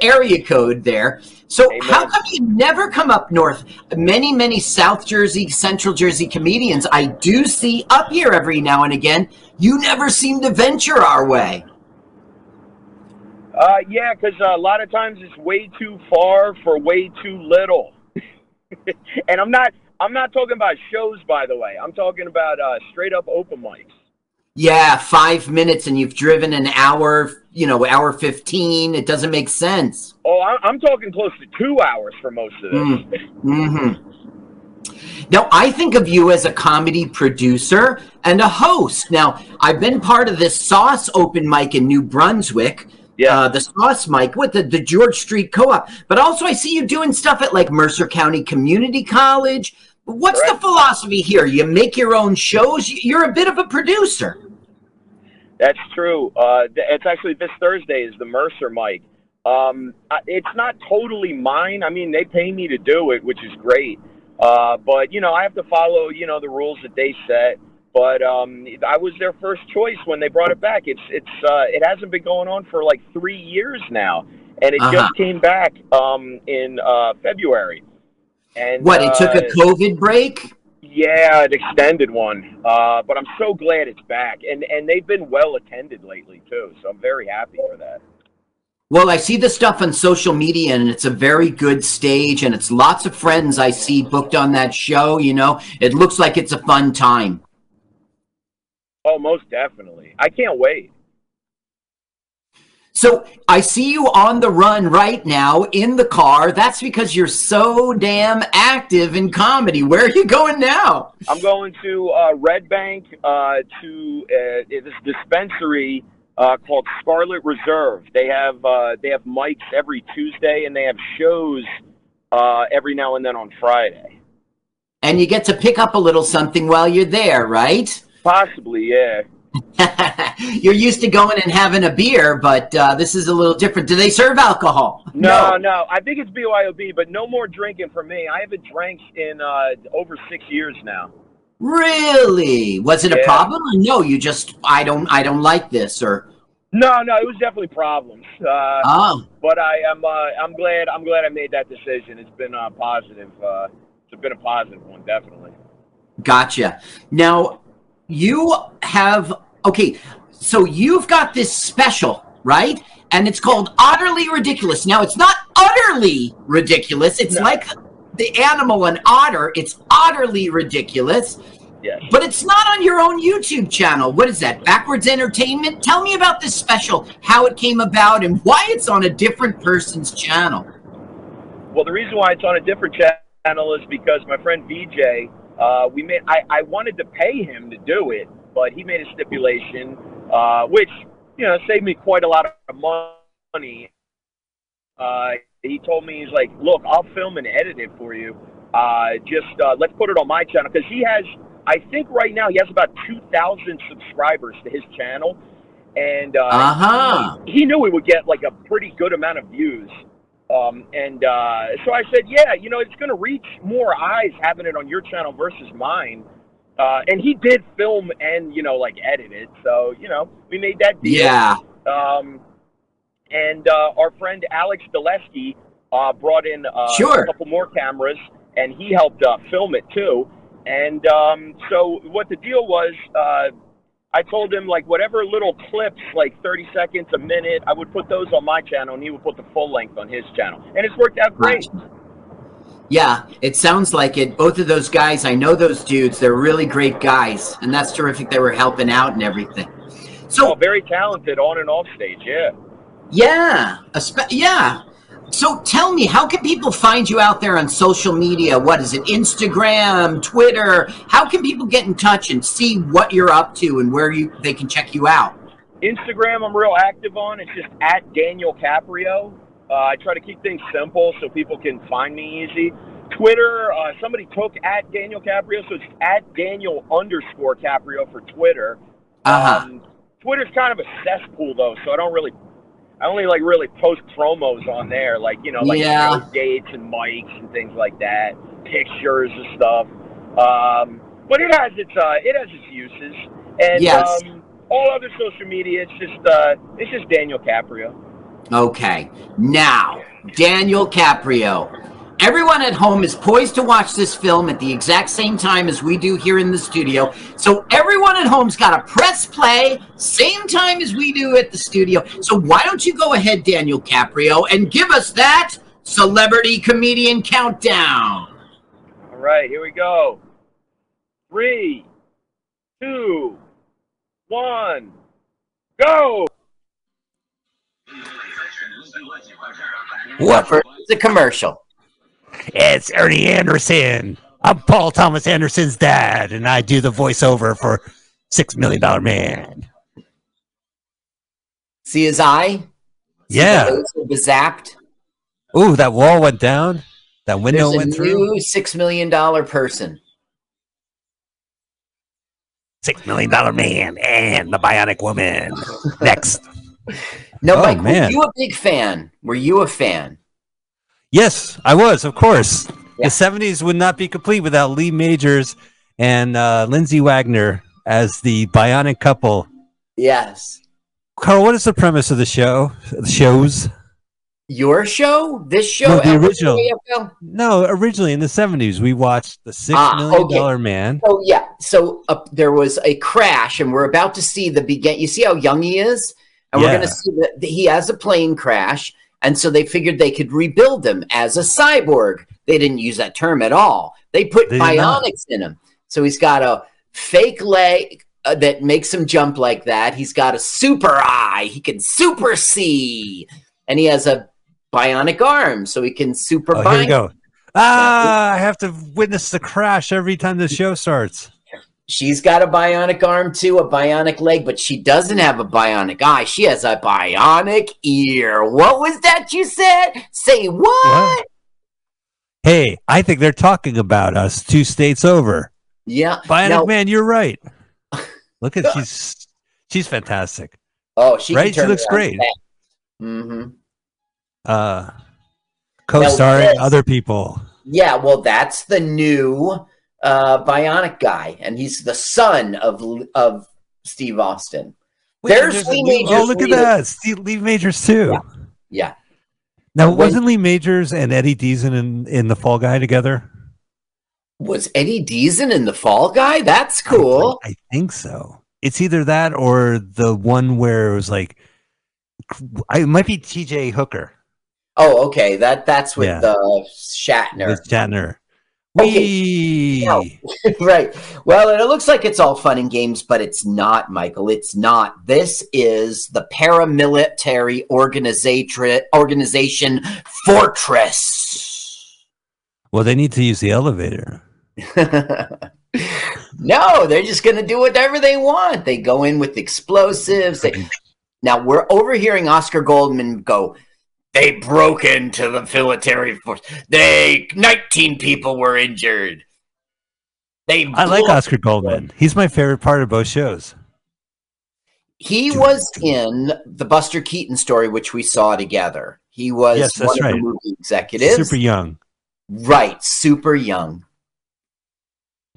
area code there. So Amen. how come you never come up north? Many, many South Jersey, Central Jersey comedians I do see up here every now and again. You never seem to venture our way. Uh, yeah, because uh, a lot of times it's way too far for way too little. and I'm not. I'm not talking about shows, by the way. I'm talking about uh, straight up open mics. Yeah, five minutes and you've driven an hour, you know, hour 15. It doesn't make sense. Oh, I'm talking close to two hours for most of this. hmm Now, I think of you as a comedy producer and a host. Now, I've been part of this Sauce open mic in New Brunswick. Yeah. Uh, the Sauce mic with the, the George Street Co op. But also, I see you doing stuff at like Mercer County Community College. What's the philosophy here? You make your own shows? You're a bit of a producer. That's true. Uh, it's actually this Thursday is the Mercer mic. Um, it's not totally mine. I mean, they pay me to do it, which is great. Uh, but you know, I have to follow you know the rules that they set. But um, I was their first choice when they brought it back. It's it's uh, it hasn't been going on for like three years now, and it Uh-huh. just came back um, in uh, February. And What? It took a uh, COVID break. yeah, an extended one. Uh, but I'm so glad it's back, and and they've been well attended lately too. So I'm very happy for that. Well, I see the stuff on social media, and it's a very good stage, and it's lots of friends I see booked on that show. You know, it looks like it's a fun time. Oh, most definitely. I can't wait. So I see you on the run right now in the car. That's because you're so damn active in comedy. Where are you going now? I'm going to uh, Red Bank uh, to uh, this dispensary uh, called Scarlet Reserve. They have uh, they have mics every Tuesday, and they have shows uh, every now and then on Friday. And you get to pick up a little something while you're there, right? Possibly, yeah. you're used to going and having a beer, but uh, this is a little different. Do they serve alcohol? No, no, I think it's BYOB, but no more drinking for me. I haven't drank in uh, over six years now. Really? Was it a problem? Or no, you just I don't I don't like this or No, no, it was definitely problems. Uh, oh but I am uh, I'm glad I'm glad I made that decision. It's been uh, positive. Uh, it's been a positive one, definitely. Gotcha. Now, you have okay. So you've got this special, right? And it's called Utterly Ridiculous. Now, it's not utterly ridiculous. It's No. like the animal, an otter. It's utterly ridiculous. Yes. But it's not on your own YouTube channel. What is that? Backwards Entertainment? Tell me about this special, how it came about, and why it's on a different person's channel. Well, the reason why it's on a different channel is because my friend VJ, uh, we made. I, I wanted to pay him to do it, but he made a stipulation, uh, which you know saved me quite a lot of money. Uh, he told me he's like, look, I'll film and edit it for you. Uh, just uh, let's put it on my channel because he has. I think right now he has about two thousand subscribers to his channel, and uh, Uh-huh. he, he knew we would get like a pretty good amount of views. Um, and uh, so I said, yeah, you know, it's going to reach more eyes having it on your channel versus mine. Uh, and he did film and you know like edit it, so you know we made that deal. Yeah. Um, and uh, our friend Alex Dulesky uh, brought in uh, Sure. a couple more cameras, and he helped uh, film it too. And um, so what the deal was, uh, I told him like whatever little clips, like 30 seconds, a minute, I would put those on my channel, and he would put the full length on his channel, and it's worked out great. Yeah, it sounds like it. Both of those guys, I know those dudes. They're really great guys, and that's terrific. They were helping out and everything. So, Oh, very talented on and off stage, yeah. yeah, spe- yeah. So, tell me, how can people find you out there on social media? What is it? Instagram, Twitter? How can people get in touch and see what you're up to and where you they can check you out? Instagram, I'm real active on. It's just at Daniel Caprio. Uh, I try to keep things simple so people can find me easy. Twitter, uh, somebody took at Daniel Caprio, so it's at Daniel underscore Caprio for Twitter. Uh huh. Um, Twitter's kind of a cesspool though, so I don't really, I only like really post promos on there, like you know, like Yeah. dates and mics and things like that, pictures and stuff. Um, but it has its uh, it has its uses, and Yes. um, all other social media, it's just uh, it's just Daniel Caprio. Okay. Now, Daniel Caprio. Everyone at home is poised to watch this film at the exact same time as we do here in the studio. So everyone at home's got to press play same time as we do at the studio. So why don't you go ahead, Daniel Caprio, and give us that celebrity comedian countdown? All right, here we go. Three, two, one, go. What for? It's a commercial. It's Ernie Anderson. I'm Paul Thomas Anderson's dad, and I do the voiceover for Six Million Dollar Man. See his eye? See Yeah. zapped? Ooh, that wall went down. That window There's a went through. six million dollar person. Six Million Dollar Man and the Bionic Woman. Next. No, Oh, Mike, man. were you a big fan? Were you a fan? Yes, I was, of course. Yeah. The 70s would not be complete without Lee Majors and uh, Lindsay Wagner as the bionic couple. Yes. Carl, what is the premise of the show? The shows? Your show? This show? No, the original. AFL? No, originally in the 70s, we watched The Six Ah, Million okay. Dollar Man. Oh, yeah, so uh, there was a crash, and we're about to see the begin. You see how young he is, and we're going to see that he has a plane crash, and so they figured they could rebuild him as a cyborg. They didn't use that term at all. They put They bionics in him, so he's got a fake leg uh, that makes him jump like that. He's got a super eye. He can super see, and he has a bionic arm, so he can super Oh, bind. here we go. Ah, I have to witness the crash every time the show starts. She's got a bionic arm too, a bionic leg, but she doesn't have a bionic eye. She has a bionic ear. What was that you said? Say what? What? Hey, I think they're talking about us two states over. Yeah. Bionic Now- Man, you're right. Look at she's she's fantastic. Oh, she Right? She looks great. Mm-hmm. Uh co-starring other people. Yeah, well, that's the new uh, bionic guy, and he's the son of of Steve Austin. There's there's Lee new- Majors. Oh, look at that. Steve Lee Majors too. Yeah. Yeah. Now, When- wasn't Lee Majors and Eddie Deason in, in the Fall Guy together? Was Eddie Deason in the Fall Guy? That's cool. I think so. It's either that or the one where it was like, I, it might be T.J. Hooker Oh, okay. That that's with Yeah. uh, Shatner. with Shatner. Okay. Now- right. Well, and it looks like it's all fun and games, but it's not, Michael. It's not. This is the paramilitary organization organization Fortress. Well, they need to use the elevator. no, they're just going to do whatever they want. They go in with explosives. They, now we're overhearing Oscar Goldman go. They broke into the military force. They 19 people were injured. They I like Oscar Goldman. He's my favorite part of both shows. He was in the Buster Keaton story, which we saw together. He was Yes, that's one of right. the movie executives. Super young. right, super young.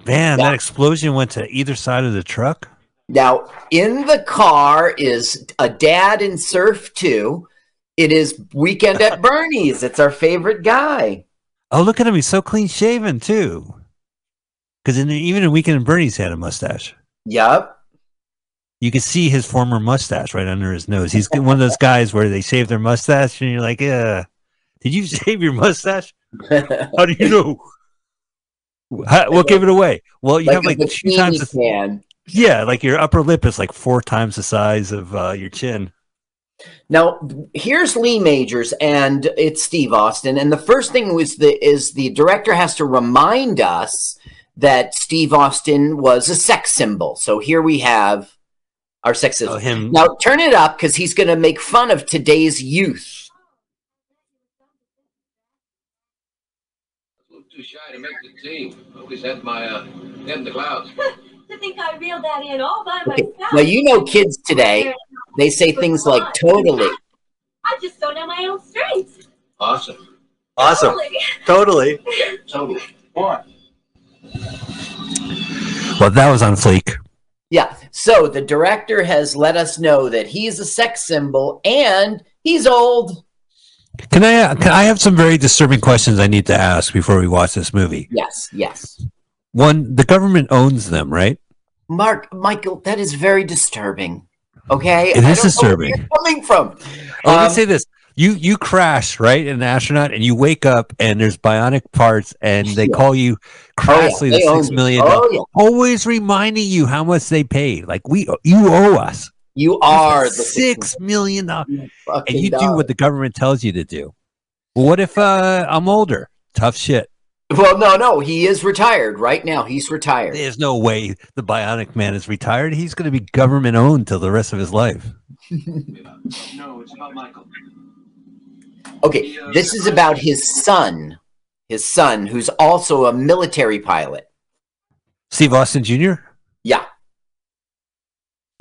Man, Yeah. that explosion went to either side of the truck. Now, in the car is a dad in Surf 2. It is Weekend at Bernie's. It's our favorite guy. Oh, look at him. He's so clean shaven, too. Because even in Weekend at Bernie's, he had a mustache. Yep. You can see his former mustache right under his nose. He's one of those guys where they shave their mustache, and you're like, "Yeah, did you shave your mustache? How do you know? How, what gave it away? Well, you like have like two times. The, yeah, like your upper lip is like four times the size of uh, your chin. Now, here's Lee Majors, and it's Steve Austin. And the first thing was the is the director has to remind us that Steve Austin was a sex symbol. So here we have our sex symbol. Oh, him. Now turn it up because he's going to make fun of today's youth. Too shy to make the team. Always had my uh, head in the clouds. To think I reeled that in all by Okay. myself. Now you know kids today they say things like totally. I just don't know my own strengths. Awesome. Awesome. Totally. Totally. Totally. What? Well, that was on fleek. Yeah. So the director has let us know that he's a sex symbol and he's old. Can I? Uh, can I have some very disturbing questions I need to ask before we watch this movie? Yes. Yes. One, the government owns them, right? Mark, Michael, that is very disturbing. Okay, It is where disturbing. you're coming from. Oh, let Um, me say this: you you crash right in an astronaut, and you wake up, and there's bionic parts, and they Yeah. call you Oh, yeah, the six million. Oh, yeah. Always reminding you how much they pay. Like we, you owe us You are the six million dollars, and you do what the government tells you to do. Well, what if uh, I'm older? Tough shit. Well, no, no, he is retired right now. He's retired. There's no way the Bionic Man is retired. He's going to be government owned till the rest of his life. No, it's about Michael. Okay, this is about his son, his son, who's also a military pilot. Steve Austin Jr. Yeah,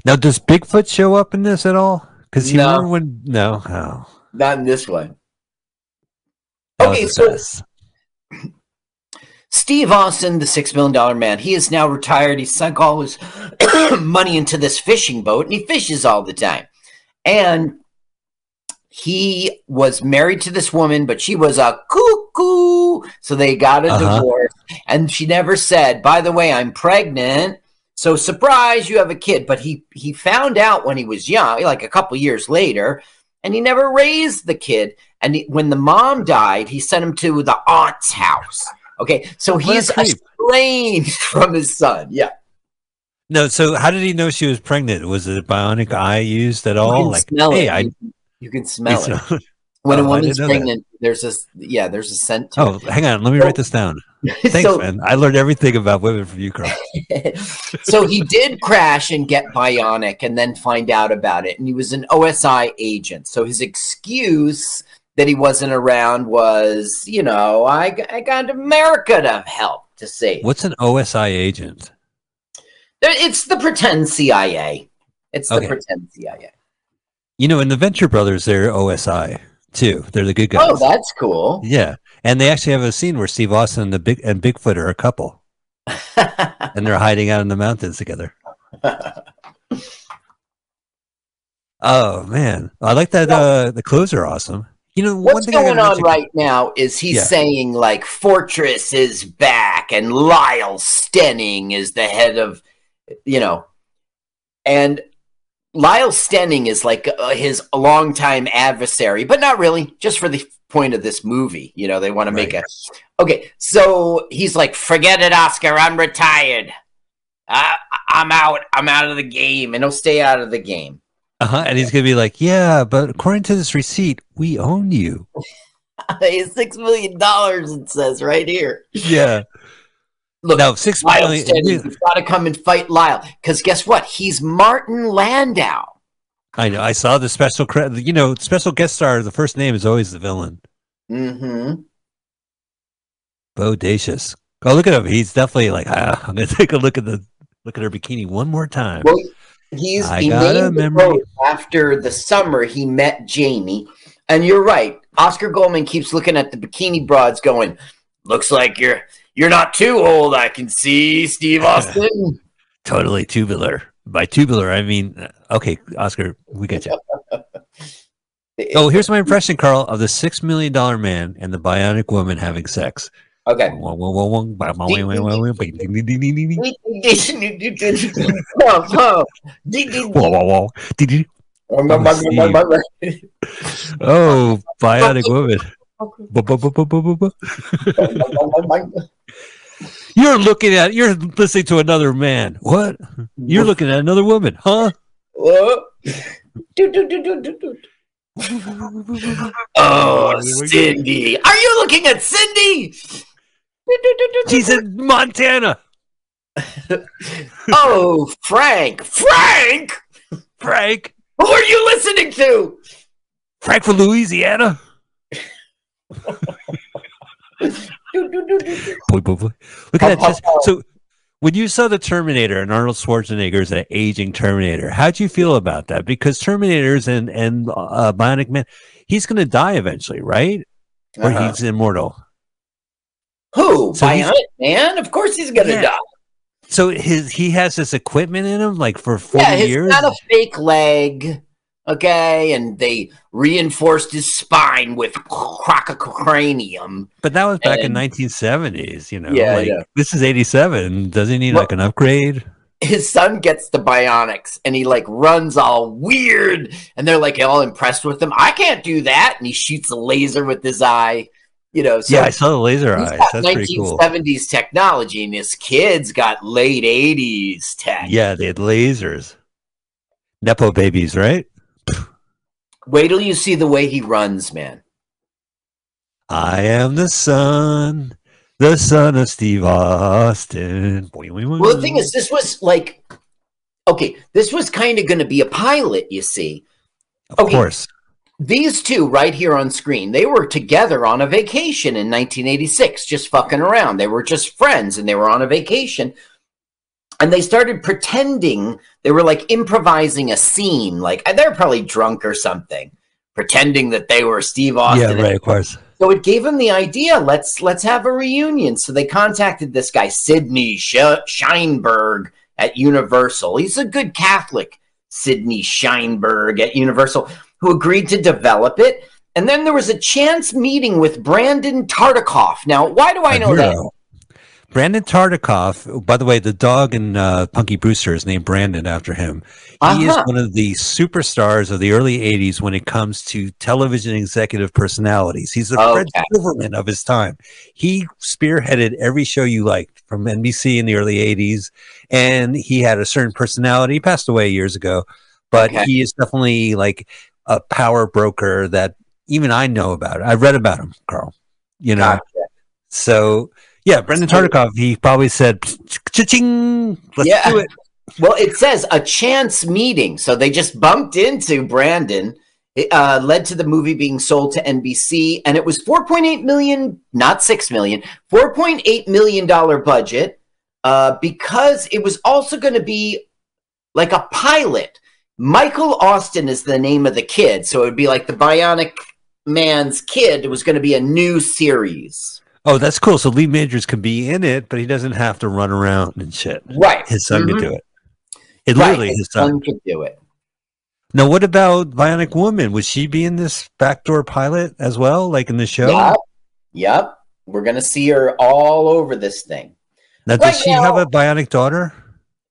Now, does Bigfoot show up in this at all? Because you No. remember when? No. Oh, Not in this one. that Okay, so- mess. Steve Austin, the six million dollar man, he is now retired. He sunk all his money into this fishing boat, and he fishes all the time. And he was married to this woman, but she was a cuckoo, so they got a Uh-huh. divorce. And she never said, "By the way, I'm pregnant." So surprise, you have a kid. But he he found out when he was young, like a couple years later, and he never raised the kid. And he, when the mom died, he sent him to the aunt's house. Okay, so he's estranged from his son. Yeah, No. So, how did he know she was pregnant? Was it a bionic eye used at all? Like, smell hey, it. I. you, can smell it smell- when Oh, a I woman's didn't that. pregnant. There's a yeah, there's a scent. To Oh, hang on. Let me write this down. it. Thanks, so, man. I learned everything about women from you, Carl. so he did crash and get bionic and then find out about it. And he was an OSI agent. So his excuse that he wasn't around was, you know, I, I got America to help to save. What's an OSI agent? It's the pretend CIA. It's the Okay. pretend CIA. You know, in the Venture Brothers, they're OSI too. They're the good guys. Oh, that's cool. Yeah, and they actually have a scene where Steve Austin and the big and Bigfoot are a couple, and they're hiding out in the mountains together. Oh man, I like that. Uh, the clothes are awesome. You know, one What's thing going on right now is he's Yeah. saying like Fortress is back and Lyle Stenning is the head of, you know, and Lyle Stenning is like uh, his longtime adversary, but not really, just for the point of this movie. You know, they want to make a. Okay, so he's like, forget it, Oscar, I'm retired. I, I'm out. I'm out of the game, and he'll stay out of the game. Uh-huh, and he's gonna be like, "Yeah, but according to this receipt, we own you." It's six million dollars. It says right here. Yeah. Look, Now six Lyle million. You've got to come and fight Lyle. Because guess what? He's Martin Landau. I know. I saw the special credit. You know, special guest star. The first name is always the villain. Mm-hmm. Bodacious. Oh, look at him. He's definitely like. Ah, I'm gonna take a look at the look at her bikini one more time. Well, he's I he got a named the memory. after the summer he met Jamie. And you're right. Oscar Goldman keeps looking at the bikini broads, going, "Looks like you're you're not too old. I can see Steve Austin." Totally tubular. By tubular, I mean uh, okay, Oscar. We get you. Oh, here's my impression, Carl, of the six million dollar man and the bionic woman having sex. Okay. Oh, oh. Oh, bionic woman. You're looking at. You're listening to another man. What? You're looking at another woman, huh? Oh, Oh, Cindy. Are you looking at Cindy? She's in Montana. Oh, Frank. Frank! Frank. Who are you listening to? Frank from Louisiana. Boy, boy, boy. Look at that. Just, so, when you saw the Terminator and Arnold Schwarzenegger is an aging Terminator, how'd you feel about that? Because Terminators and and uh, Bionic Man, he's going to die eventually, right? Or Uh-huh. he's immortal. Who? So Bionic Man? Of course he's gonna Yeah. die. So his he has this equipment in him, like for forty Yeah, he's years. got a fake leg. Okay, and they reinforced his spine with crococranium. but that was back in nineteen seventies. You know, Yeah, like yeah. this is eighty seven. Does he need Well- like an upgrade? his son gets the bionics and he like runs all weird and they're like all impressed with him. I can't do that. And he shoots a laser with his eye, you know. So yeah, I saw the laser eyes. That's pretty cool. 1970s technology and his kid's got late 80s tech. Yeah, they had lasers. Nepo babies, right? Wait till you see the way he runs, man. I am the son, the son of Steve Austin. Well, the thing is, this was like, okay, this was kind of going to be a pilot, you see. of okay. course. These two right here on screen, they were together on a vacation in 1986, just fucking around. They were just friends and they were on a vacation. and they started pretending they were like improvising a scene. Like they're probably drunk or something, pretending that they were Steve Austin. yeah, right, of course. So it gave them the idea. Let's let's have a reunion. So they contacted this guy Sidney Sh- Sheinberg at Universal. He's a good Catholic, Sidney Sheinberg at Universal, who agreed to develop it. And then there was a chance meeting with Brandon Tartikoff. Now, why do I know that? Brandon Tartikoff, by the way, the dog in uh, Punky Brewster is named Brandon after him. He is Uh-huh. one of the superstars of the early 80s when it comes to television executive personalities. He's the Fred Silverman of his time. He spearheaded every show you liked from NBC in the early 80s, and he had a certain personality. He passed away years ago, but Okay. he is definitely like a power broker that even I know about. I've read about him, Carl. You know, Gotcha. so yeah, Brandon Tartikoff, he probably said, "Cha-ching, let's Yeah. do it." Well, it says a chance meeting. So they just bumped into Brandon. It uh, led to the movie being sold to NBC, and it was 4.8 million, not 6 million, 4.8 million dollar budget uh, because it was also going to be like a pilot. Michael Austin is the name of the kid, so it would be like the Bionic Man's kid. It was going to be a new series. Oh, that's cool. So Lee Majors can be in it, but he doesn't have to run around and shit. Right. His son Mhm. could do it. It Right, literally his his son. son could do it. Now, what about Bionic Woman? Would she be in this backdoor pilot as well, like in the show? Yep. Yep. We're going to see her all over this thing. Now, does Right she now- have a bionic daughter?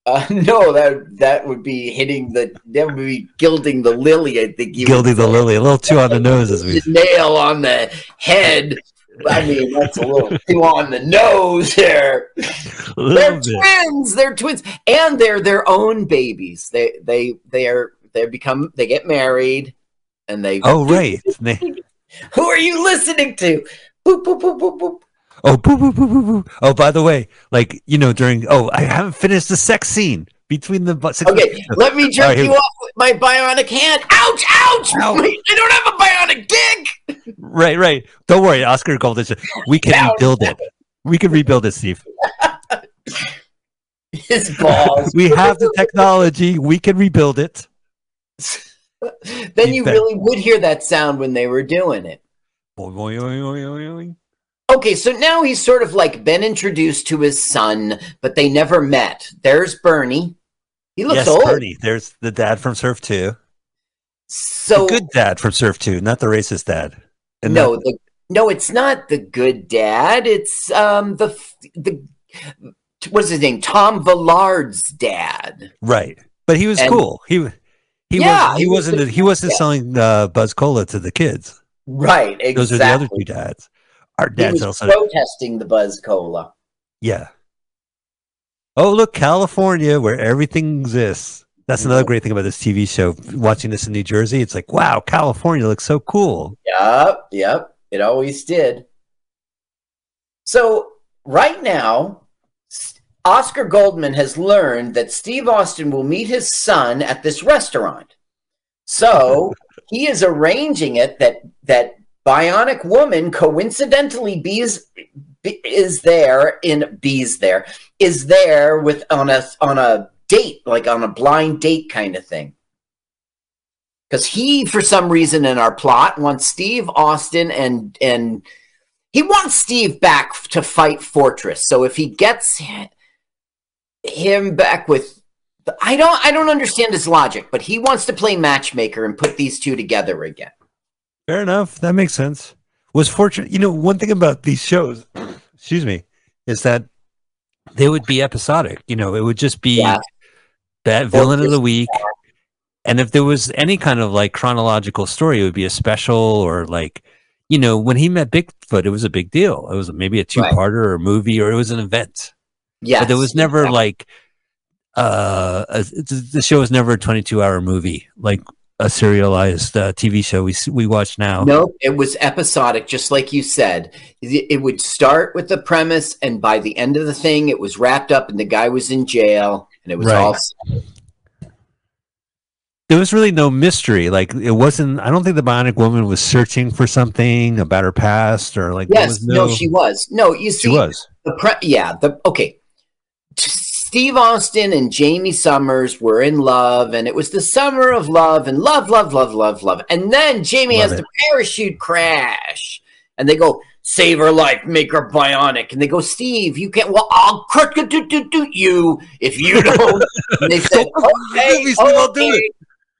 Uh, no, that that would be hitting the that would be gilding the lily. I think you would the. Lily, a little too on the nose, as we. Nail on the head. I mean, that's a little too on the nose there. They're bit. twins. They're twins, and they're their own babies. They they they are they become they get married, and they. Oh, right. Who are you listening to? Boop boop boop boop boop. Oh, boo, boo, boo, boo, boo. Oh, by the way, like you know, during oh, I haven't finished the sex scene between the bu- six. Okay, let me jerk right, you off with my bionic hand. Ouch! Ouch! Ow. I don't have a bionic dick. Right, right. Don't worry, Oscar Gold. We can Ow. rebuild it. We can rebuild it, Steve. His balls. We have the technology. We can rebuild it. then you really would hear that sound when they were doing it. Boing, boing, boing, boing, boing. Okay, so now he's sort of like been introduced to his son, but they never met. There's Bernie. He looks Yes, old. Bernie. There's the dad from Surf Two. So the good dad from Surf Two, not the racist dad. And no, the, no, it's not the good dad. It's um the the what's his name? Tom Villard's dad. right. But he was And- cool. He he Yeah, was he he was wasn't the- he wasn't yeah. selling uh, Buzz Cola to the kids. Right, exactly. Those are the other two dads. Our dads also protesting the Buzz Cola. Yeah. Oh, look, California, where everything exists. That's another mm-hmm. great thing about this TV show. Watching this in New Jersey, it's like, wow, California looks so cool. Yep, yep. It always did. So right now, Oscar Goldman has learned that Steve Austin will meet his son at this restaurant. So he is arranging it that that Bionic Woman coincidentally bees is there in bees there is there with on a on a date like on a blind date kind of thing. Because he for some reason in our plot wants steve austin and and he wants steve back to fight fortress. So if he gets him back with i don't i don't understand his logic but he wants to play matchmaker and put these two together again Fair enough. That makes sense. Was fortunate. You know, one thing about these shows, excuse me, is that they would be episodic. You know, it would just be Yeah. that villain of the week. And if there was any kind of like chronological story, it would be a special or like, you know, when he met Bigfoot, it was a big deal. It was maybe a two parter or a movie or it was an event. yeah but there was never like uh a, the the show was never a 22 hour movie like a serialized uh, tv show we we watch now Nope, it was episodic, just like you said. It, it would start with the premise, and by the end of the thing, it was wrapped up, and the guy was in jail, and it was Right. all. there was really no mystery like it wasn't i don't think the bionic woman was searching for something about her past or like Yes, was no, she was. No, you see, she was the pre- yeah, the okay. Steve Austin and Jamie Sommers were in love, and it was the summer of love and love, love, love, love, love. And then Jamie Love has it. the parachute crash, and they go, Save her life, make her bionic. And they go, Steve, you can't. Well, I'll cr- do, do, do you if you don't. and they said, Okay, Steve, I'll do okay.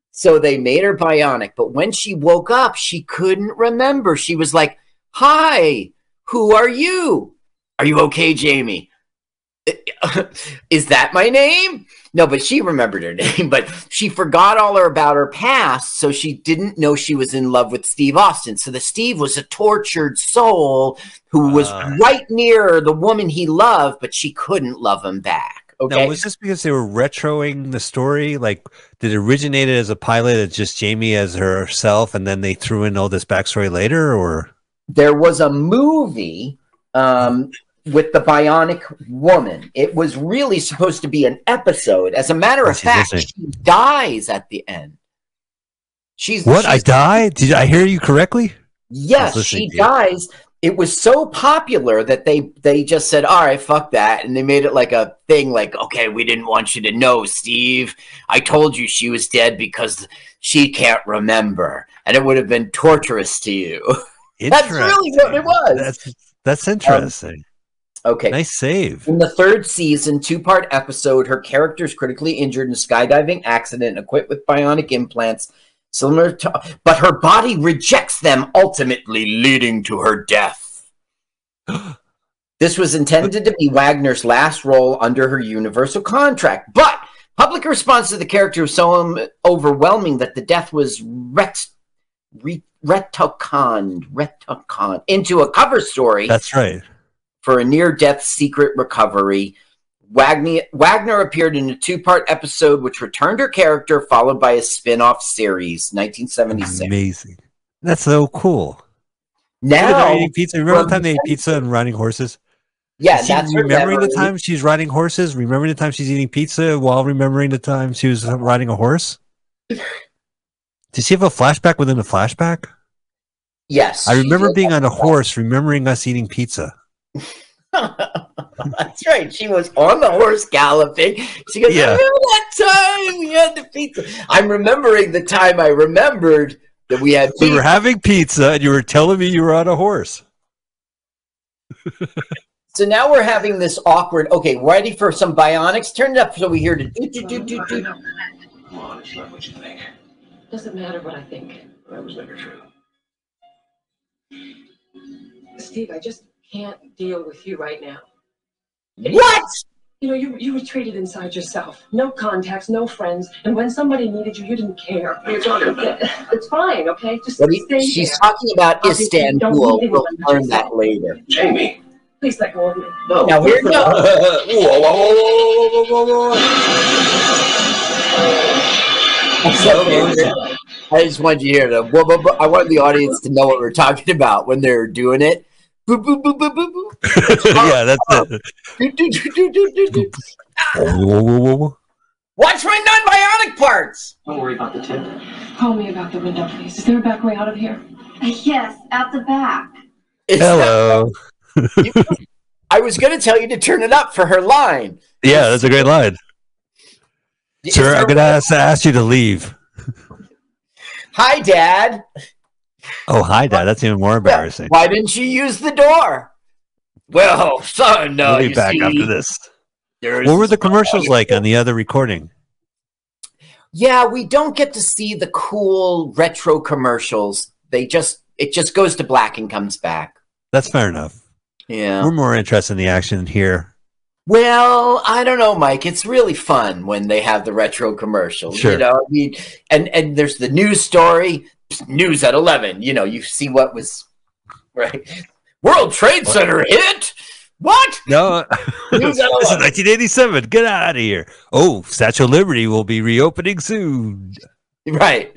So they made her bionic, but when she woke up, she couldn't remember. She was like, Hi, who are you? Are you okay, Jamie? Is that my name? No, but she remembered her name, but she forgot all her about her past, so she didn't know she was in love with Steve Austin. So the Steve was a tortured soul who was Ah. right near the woman he loved, but she couldn't love him back. Okay. Now, was this because they were retroing the story? Like, did it originate as a pilot as just Jamie as herself, and then they threw in all this backstory later, or there was a movie um, with the bionic woman. It was really supposed to be an episode. As a matter of fact, she dies at the end. She's what? I die? Did I hear you correctly? Yes, I was listening she dies. It was so popular that they they just said, "All right, fuck that," and they made it like a thing. Like, okay, we didn't want you to know, Steve. I told you she was dead because she can't remember, and it would have been torturous to you. That's really what it was. Um, That's that's interesting. Okay, nice save. In the third season, two part episode, her character is critically injured in a skydiving accident equipped with bionic implants. Similar to, but her body rejects them, ultimately leading to her death. this was intended to be Wagner's last role under her Universal contract, but public response to the character was so um, overwhelming that the death was ret- re- retconned, retconned into a cover story That's right. For a near death secret recovery. Wagner, Wagner appeared in a two part episode which returned her character, followed by a spin off series, 1976. Amazing. That's so cool. Now, eating pizza. Remember the time they ate pizza and riding horses? yeah, she that's remembering the time she's riding horses. Remembering the time she's eating pizza while remembering the time she was riding a horse. Did she have a flashback within a flashback? Yes. I remember being on a horse, remembering us eating pizza. That's right. She was on the horse galloping. She goes, Yeah. I remember that time we had the pizza. I'm remembering the time I remembered that we had pizza. We were having pizza, and you were telling me you were on a horse. So now we're having this awkward. Okay, ready for some bionics? Turn it up so we hear the do do do do do. Come on, it's not what you think. Doesn't matter what I think. That was never true. Steve, I just can't deal with you right now. What? You know, you, you retreated inside yourself. No contacts, no friends. And when somebody needed you, you didn't care. What are you talking about? It's fine, okay? Just What do you- stay she's there. talking about Obviously, Istanbul. We'll learn that later. Jamie. Please let go of me. No. Now here you go. whoa, whoa, whoa, whoa, whoa, whoa, whoa. I just wanted you to hear the. whoa, whoa, whoa. I wanted the audience to know what we're talking about when they're doing it. Boop, boop, boop, boop, boop, boop. yeah, that's it. Watch my non-bionic parts. Don't worry about the tip. Call me about the window, please. Is there a back way out of here? Uh, yes, out the back. It's Hello. not- I was going to tell you to turn it up for her line. Yeah, that's a great line. Is Sir, I'm gonna ask, ask you to leave. Hi, Dad. Oh, hi, Dad. That's even more embarrassing. Why didn't you use the door? Well, son, no. we'll be back see, after this. What were the commercials like on the other recording? Yeah, we don't get to see the cool retro commercials. They just it just goes to black and comes back. That's fair enough. Yeah. We're more interested in the action here. Well, I don't know, Mike. It's really fun when they have the retro commercials. Sure. You know, I mean, and and there's the news story, news at eleven. You know, you see what was right. World Trade Center hit. What? No, News at 11. 1987. Get out of here. Oh, Statue of Liberty will be reopening soon. Right.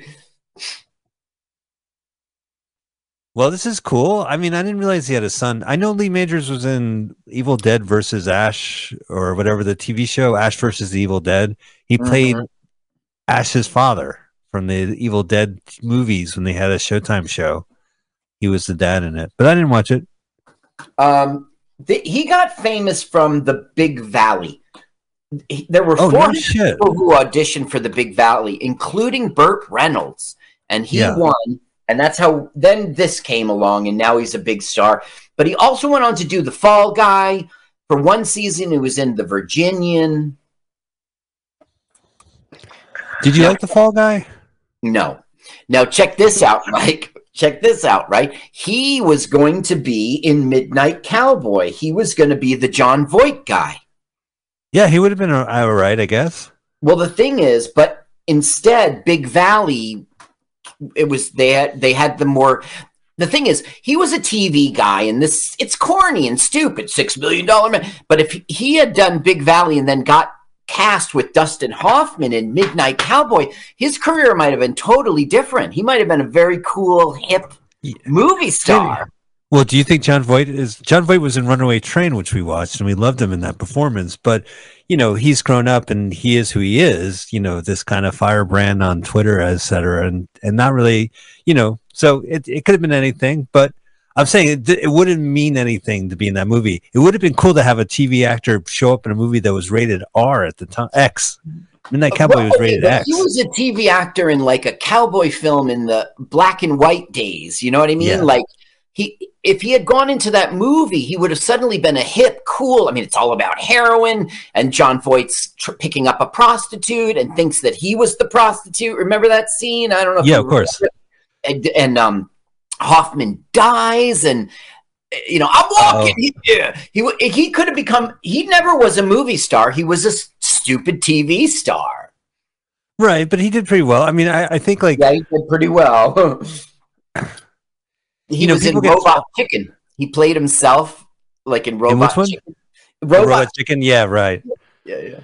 Well, this is cool. I mean, I didn't realize he had a son. I know Lee Majors was in Evil Dead versus Ash or whatever the TV show, Ash versus the Evil Dead. He played Mhm. Ash's father from the Evil Dead movies when they had a Showtime show. He was the dad in it, but I didn't watch it. Um, th- he got famous from the Big Valley. he- there were Oh, no people who auditioned for the Big Valley, including Burt Reynolds, and he Yeah. won. And that's how then this came along, and now he's a big star. But he also went on to do The Fall Guy. For one season, he was in The Virginian. Did you like the Fall Guy? No. Now check this out, Mike. Check this out, right? He was going to be in Midnight Cowboy. He was going to be the Jon Voight guy. Yeah, he would have been all right, I guess. Well, the thing is, but instead, Big Valley, it was they had they had the more. The thing is, he was a TV guy, and this it's corny and stupid, six million dollar man. But if he had done Big Valley and then got cast with Dustin Hoffman in Midnight Cowboy, his career might have been totally different. He might have been a very cool, hip movie star. Well, do you think Jon Voight is Jon Voight was in Runaway Train, which we watched, and we loved him in that performance. But you know, he's grown up and he is who he is. You know, this kind of firebrand on Twitter, et cetera, and and not really, you know. So it it could have been anything, but I'm saying it, it wouldn't mean anything to be in that movie. It would have been cool to have a TV actor show up in a movie that was rated R at the time, X. Midnight Cowboy was rated X. He was a TV actor in like a cowboy film in the black and white days. You know what I mean? Yeah. Like he, if he had gone into that movie, he would have suddenly been a hip, cool. I mean, it's all about heroin, and Jon Voight's tr- picking up a prostitute and thinks that he was the prostitute. Remember that scene? I don't know. if Yeah, of course. And, and um, Hoffman dies, and you know, I'm walking. Oh. He, yeah, he he could have become. He never was a movie star. He was a stupid TV star. Right, but he did pretty well. I mean, I, I think like Yeah, he did pretty well. he You know, was in people get- Robot Chicken. He played himself like in Robot one? Chicken. Robot, Robot. Chicken. Yeah, right. Yeah, yeah.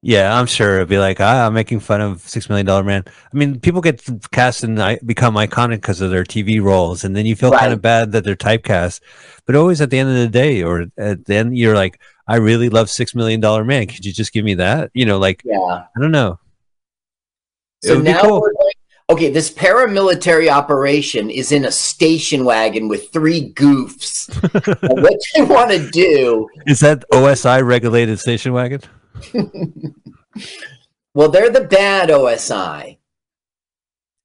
Yeah, I'm sure it'd be like, ah, I'm making fun of Six Million Dollar Man. I mean, people get cast and I- become iconic because of their TV roles, and then you feel kind of bad that they're typecast. But always at the end of the day, or at the end, you're like, I really love Six Million Dollar Man. Could you just give me that? You know, like Yeah. I don't know. So now cool. we're going, okay, this paramilitary operation is in a station wagon with three goofs. what they want to do, Is that OSI regulated station wagon? well, they're the bad OSI.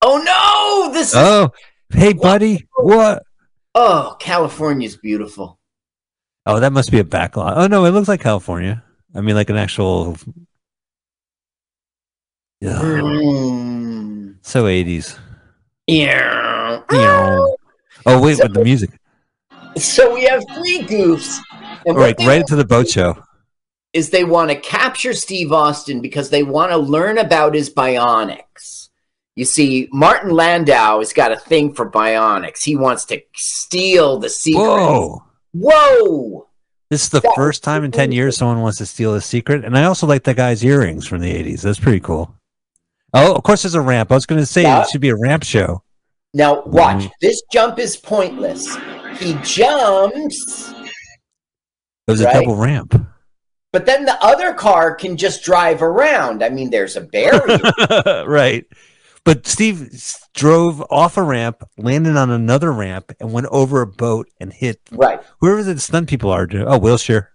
Oh no! This is Oh, hey, buddy, what? oh, California's beautiful. Oh, that must be a backlot. Oh no, it looks like California. I mean, like an actual. Yeah, Mm. so 80s. Yeah. Oh wait, with the music. So we have three goofs. And All right, right into the boat show. Is they want to capture Steve Austin because they want to learn about his bionics. You see, Martin Landau has got a thing for bionics. He wants to steal the secret. Whoa. Whoa! This is the That first time in 10 years someone wants to steal a secret. And I also like that guy's earrings from the 80s. That's pretty cool. Oh, of course, there's a ramp. I was going to say Yeah. it should be a ramp show. Now watch. Mhm. This jump is pointless. He jumps, There's a Right. double ramp. But then the other car can just drive around. I mean, there's a barrier. right. But Steve drove off a ramp, landed on another ramp, and went over a boat and hit right. whoever the stunt people are. doing- Oh, Wilshire.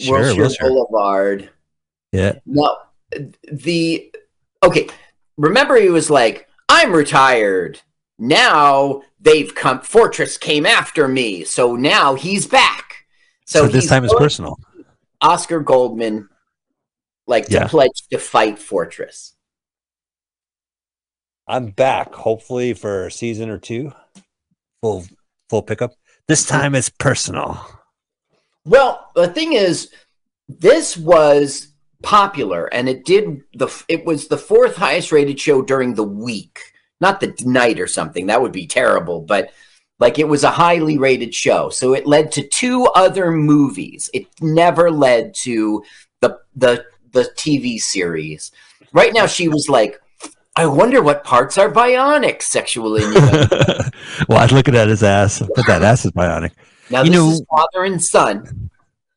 Sure, Wilshire Wilshire. Boulevard. Yeah. No, the okay. Remember, he was like, "I'm retired now." They've come. Fortress came after me, so now he's back. So, So, this time it's going- personal. Oscar Goldman, like to Yeah. pledge to fight Fortress. I'm back, hopefully for a season or two. Full full pickup. This time it's personal. Well, the thing is, this was popular, and it did the. It was the fourth highest rated show during the week, not the night or something. That would be terrible, but like it was a highly rated show, so it led to two other movies. It never led to the the the TV series. Right now, she was like. I wonder what parts are bionic sexual innuendo. well, I'd look at his ass. But that ass is bionic. now You this know- is father and son.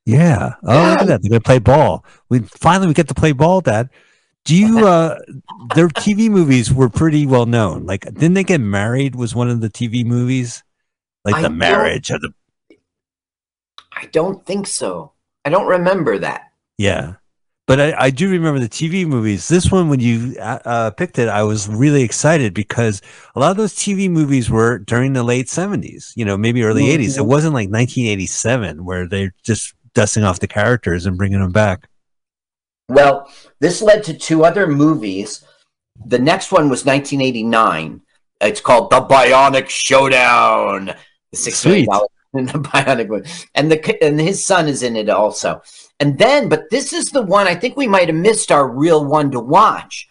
Yeah. Oh, look at that. They're gonna play ball. We finally we get to play ball, Dad. Do you uh their TV movies were pretty well known. Like didn't they get married was one of the TV movies? Like I the marriage of the I don't think so. I don't remember that. Yeah. But I, I do remember the TV movies. This one, when you uh, uh, picked it, I was really excited because a lot of those TV movies were during the late 70s, you know, maybe early 80s. It wasn't like 1987 where they're just dusting off the characters and bringing them back. Well, this led to two other movies. The next one was 1989. It's called The Bionic Showdown. The six million Sweet. dollar the Bionic one, and the and his son is in it also. And then, but this is the one I think we might have missed our real one to watch.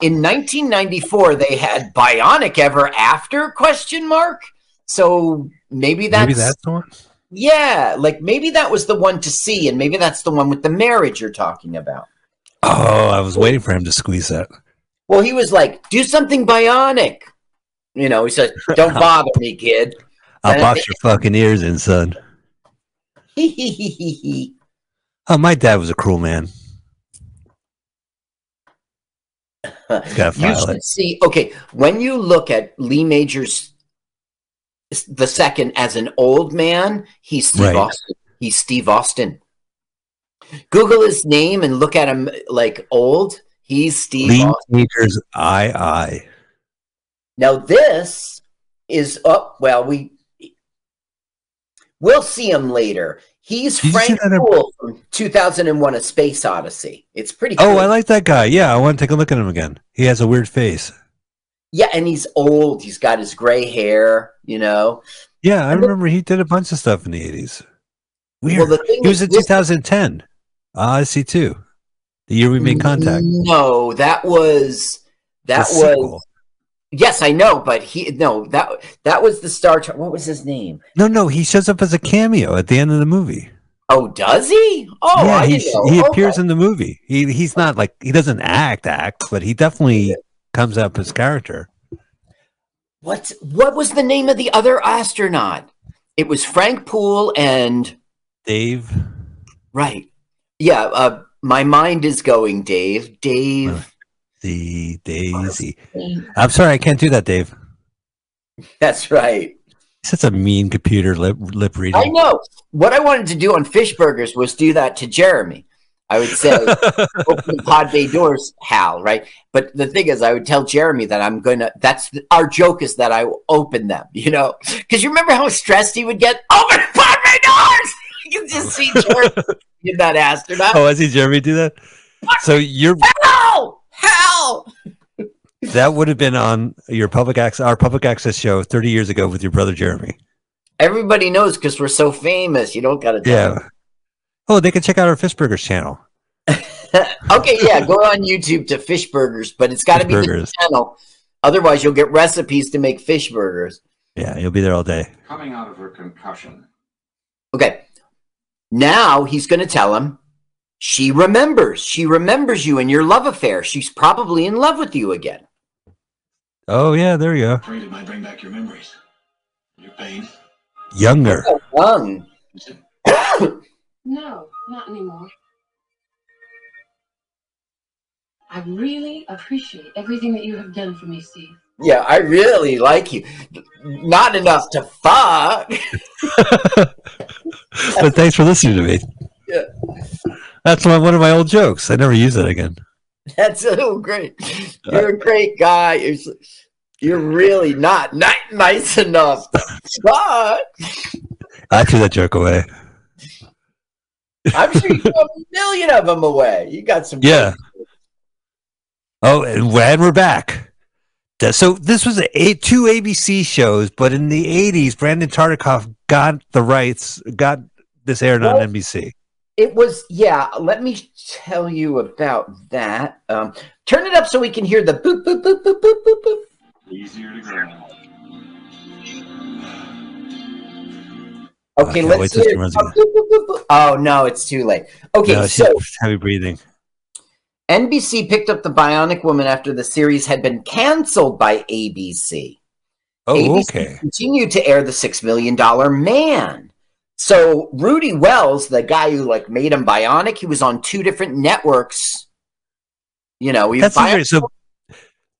In 1994, they had Bionic Ever After? Question mark. So maybe that's, maybe that's the one. yeah, like maybe that was the one to see, and maybe that's the one with the marriage you're talking about. Oh, I was waiting for him to squeeze that. Well, he was like, "Do something bionic." You know, he said, "Don't bother me, kid." I'll box your fucking ears in, son. Oh, my dad was a cruel man. You should it. see. Okay, when you look at Lee Majors the second as an old man, he's Steve Right. Austin. He's Steve Austin. Google his name and look at him like old. He's Steve Lean Austin. Majors, I, I. Now this is up. well, we we'll see him later. He's Did Frank in- from 2001: A Space Odyssey. It's pretty. Oh, cool. Oh, I like that guy. Yeah, I want to take a look at him again. He has a weird face. Yeah, and he's old. He's got his gray hair. You know. Yeah, I And the- remember he did a bunch of stuff in the 80s. Weird. Well, the thing he was is, in this- 2010. Odyssey 2. The year we made contact. No, that was that The was. sequel. Yes, I know, but he no that that was the Star Trek. What was his name? No, no, he shows up as a cameo at the end of the movie. Oh, does he? Oh, yeah, he, he Okay. appears in the movie. He he's not like he doesn't act act, but he definitely comes up as character. What what was the name of the other astronaut? It was Frank Poole and Dave. right. Yeah, uh, my mind is going, Dave. Dave. The Daisy. I'm sorry, I can't do that, Dave. That's right. Such a mean computer lip lip reading. I know. What I wanted to do on Fish Burgers was do that to Jeremy. I would say, open the pod bay doors, Hal, right? But the thing is, I would tell Jeremy that I'm going to, that's the, our joke is that I will open them, you know? Because you remember how stressed he would get? Open the pod bay doors! You can just see Jeremy in that astronaut. oh, I see Jeremy do that. So you're Hal! Hal! that would have been on your public access our public access show 30 years ago with your brother Jeremy. Everybody knows because we're so famous. You don't got to tell Yeah. them. Oh, they can check out our Fishburgers channel. okay, yeah, go on YouTube to Fish Burgers, but it's got to be the Burgers. channel. Otherwise, you'll get recipes to make fish burgers. Yeah, you'll be there all day. Coming out of her concussion. Okay. Now he's going to tell him she remembers. She remembers you and your love affair. She's probably in love with you again. Oh yeah, there you go. Afraid it might bring back your memories. Your pain. Younger. So young. No, not anymore. I really appreciate everything that you have done for me, Steve. Yeah, I really like you. Not enough to fuck. but thanks for listening to me. Yeah. That's one one of my old jokes. I never use that again. That's so great. Uh, you're a great guy. You're, you're really not, not nice enough fuck. I threw that joke away. I'm sure you threw a million of them away. You got some. Yeah. Oh, and and we're back. So this was a, a- two ABC shows, but in the '80s, Brandon Tartikoff got the rights, got this aired on NBC. It was, yeah. Let me tell you about that. Um, turn it up so we can hear the boop, boop, boop, boop, boop, boop, boop. Easier to grow. Okay, Okay, let's wait till hear it it. Oh, boop, boop, boop, boop. Oh, no, it's too late. Okay, No, so heavy breathing. NBC picked up the Bionic Woman after the series had been canceled by ABC. Oh, ABC okay. continued to air the Six Million Dollar Man. So Rudy Wells, the guy who like made him bionic, he was on two different networks. You know, he That's Bionic- So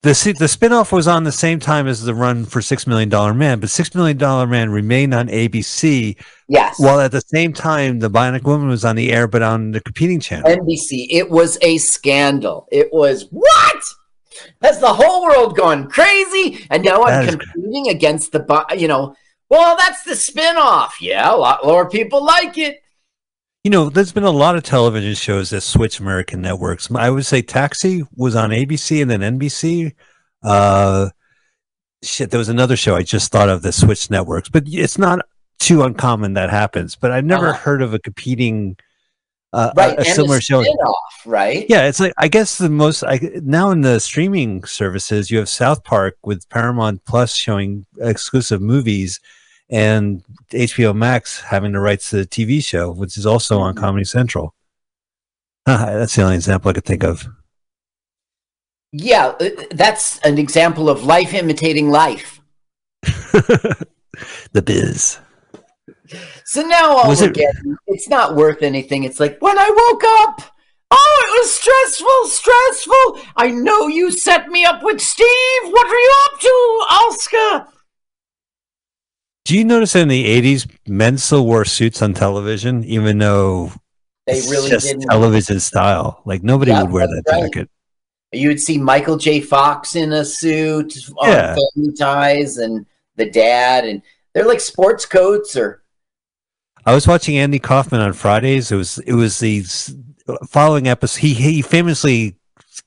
the the spinoff was on the same time as the run for Six Million Dollar Man, but Six Million Dollar Man remained on ABC, Yes. while at the same time the Bionic Woman was on the air, but on the competing channel. NBC. It was a scandal. It was what? That's the whole world going crazy, and now I'm That is competing against the, you know. Well, that's the spinoff. Yeah, a lot more people like it. You know, there's been a lot of television shows that switch American networks. I would say Taxi was on ABC and then NBC. Uh, shit, there was another show I just thought of that switched networks, but it's not too uncommon that happens. But I've never Uh-huh. heard of a competing, uh, Right, a, a similar show. right? Yeah, it's like I guess the most I, now in the streaming services, you have South Park with Paramount Plus showing exclusive movies, and HBO Max having the rights to the TV show, which is also on Comedy Central. That's the only example I could think of. Yeah, uh, that's an example of life imitating life. the Biz. So now all Was we're it- getting, it's not worth anything. It's like when I woke up. Oh, it was stressful, stressful. I know you set me up with Steve. What are you up to, Oscar? Do you notice in the '80s, men still wore suits on television, even though They it's really just didn't. television style? Like nobody Yeah, would wear that right. jacket. You would see Michael J. Fox in a suit on Yeah. Family Ties, and the dad, and they're like sports coats or I was watching Andy Kaufman on Fridays. It was it was the following episode. He he famously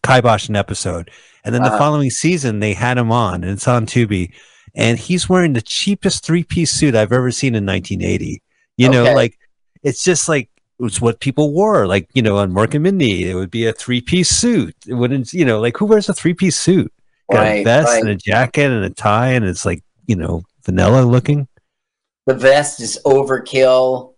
kiboshed an episode, and then the Uh-huh. following season they had him on, and it's on Tubi, and he's wearing the cheapest three piece suit I've ever seen in 1980. You know, like it's just like it's what people wore. Like you know, on Mork and Mindy, it would be a three piece suit. It wouldn't, you know, like who wears a three piece suit? Got a vest right. and a jacket and a tie, and it's like you know vanilla looking. the vest is overkill.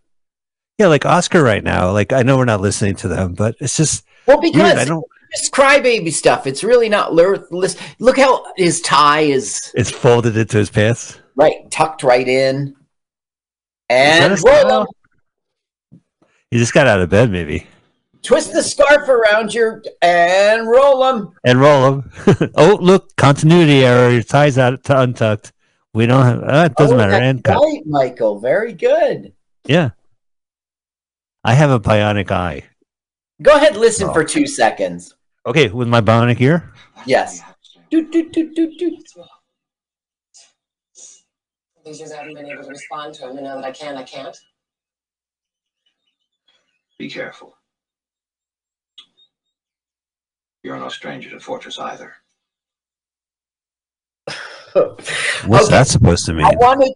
Yeah, like Oscar right now. Like I know we're not listening to them, but it's just Well, weird. because I don't. It's crybaby stuff. It's really not worthless. Look how his tie is It's folded into his pants. right tucked right in, and style? He just got out of bed, maybe, twist the scarf around your and roll them. and roll them. oh, look, continuity error. Your tie's out t- untucked. We don't have. Uh, it doesn't matter. And cut. right, Michael. Very good. Yeah, I have a bionic eye. Go ahead, listen Oh. for two seconds. Okay, with my bionic ear. Yes. Do, do, do, do, do. These years I haven't been able to respond to him, and now that I can, I can't. Be careful. You're no stranger to Fortress either. What's Okay. that supposed to mean? I wanted,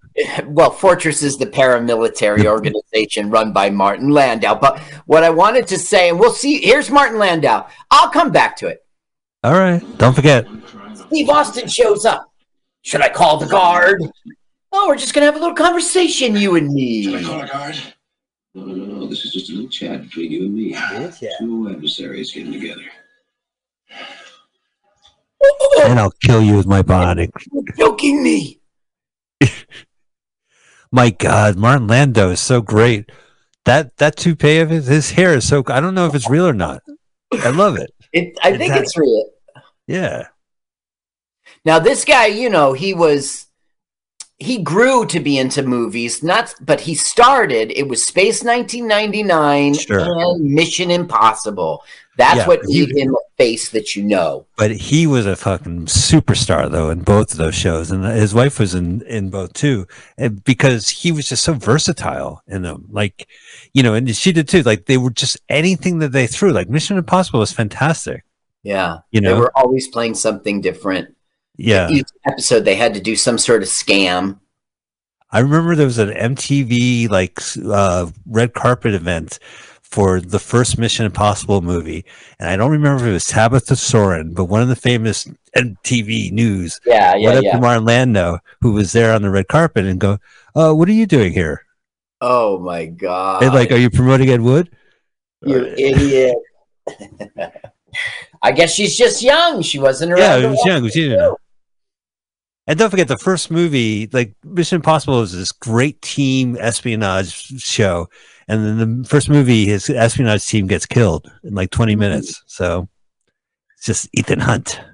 well, Fortress is the paramilitary organization run by Martin Landau. But what I wanted to say, and we'll see, here's Martin Landau. I'll come back to it. All right, don't forget. Steve Austin shows up. Should I call the guard? Oh, we're just going to have a little conversation, you and me. Should I call a guard? No, no, no, no. This is just a little chat between you and me. Two adversaries getting together. And I'll kill you with my bionic. You're joking me. My God, Martin Landau is so great. That that toupee of his, his hair is so. I don't know if it's real or not. I love it. It, I think Exactly. it's real. Yeah. Now, this guy, you know, he was he grew to be into movies, not but he started. It was Space 1999 Sure. and Mission Impossible. That's Yeah, what he- made him a face that you know. But he was a fucking superstar though in both of those shows, and his wife was in in both too, and because he was just so versatile in them. Like, you know, and she did too. Like they were just anything that they threw. Like Mission Impossible was fantastic. Yeah, You know, they were always playing something different. Yeah, Each episode, they had to do some sort of scam. I remember there was an MTV like uh, red carpet event for the first Mission Impossible movie, and I don't remember if it was Tabitha Soren, but one of the famous MTV news Yeah, yeah, went up yeah. to Martin Landau, who was there on the red carpet, and go, uh, "What are you doing here?" Oh my god! And like, are you promoting Ed Wood? you idiot. I guess she's just young. She wasn't around. Yeah, it was young. It was it, young. too. And don't forget the first movie, like Mission Impossible, was this great team espionage show, and then the first movie, his espionage team gets killed in like 20 Mm-hmm. minutes. So it's just Ethan Hunt.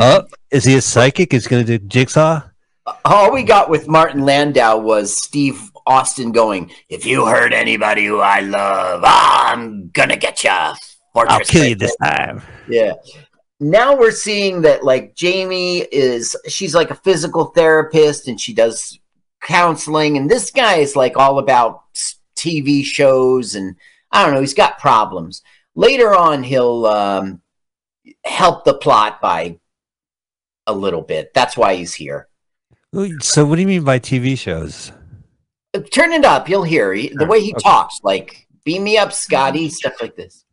Oh, is he a psychic? Is he going to do jigsaw? All we got with Martin Landau was Steve Austin going, "If you hurt anybody who I love, I'm gonna get you." I'll kill you this time. Yeah. Now we're seeing that like Jamie is she's like a physical therapist and she does counseling and this guy is like all about TV shows and I don't know, he's got problems. Later on he'll um help the plot by a little bit. That's why he's here. So, what do you mean by TV shows? Uh, Turn it up, you'll hear the way he Okay. talks like beam me up Scotty, stuff like this.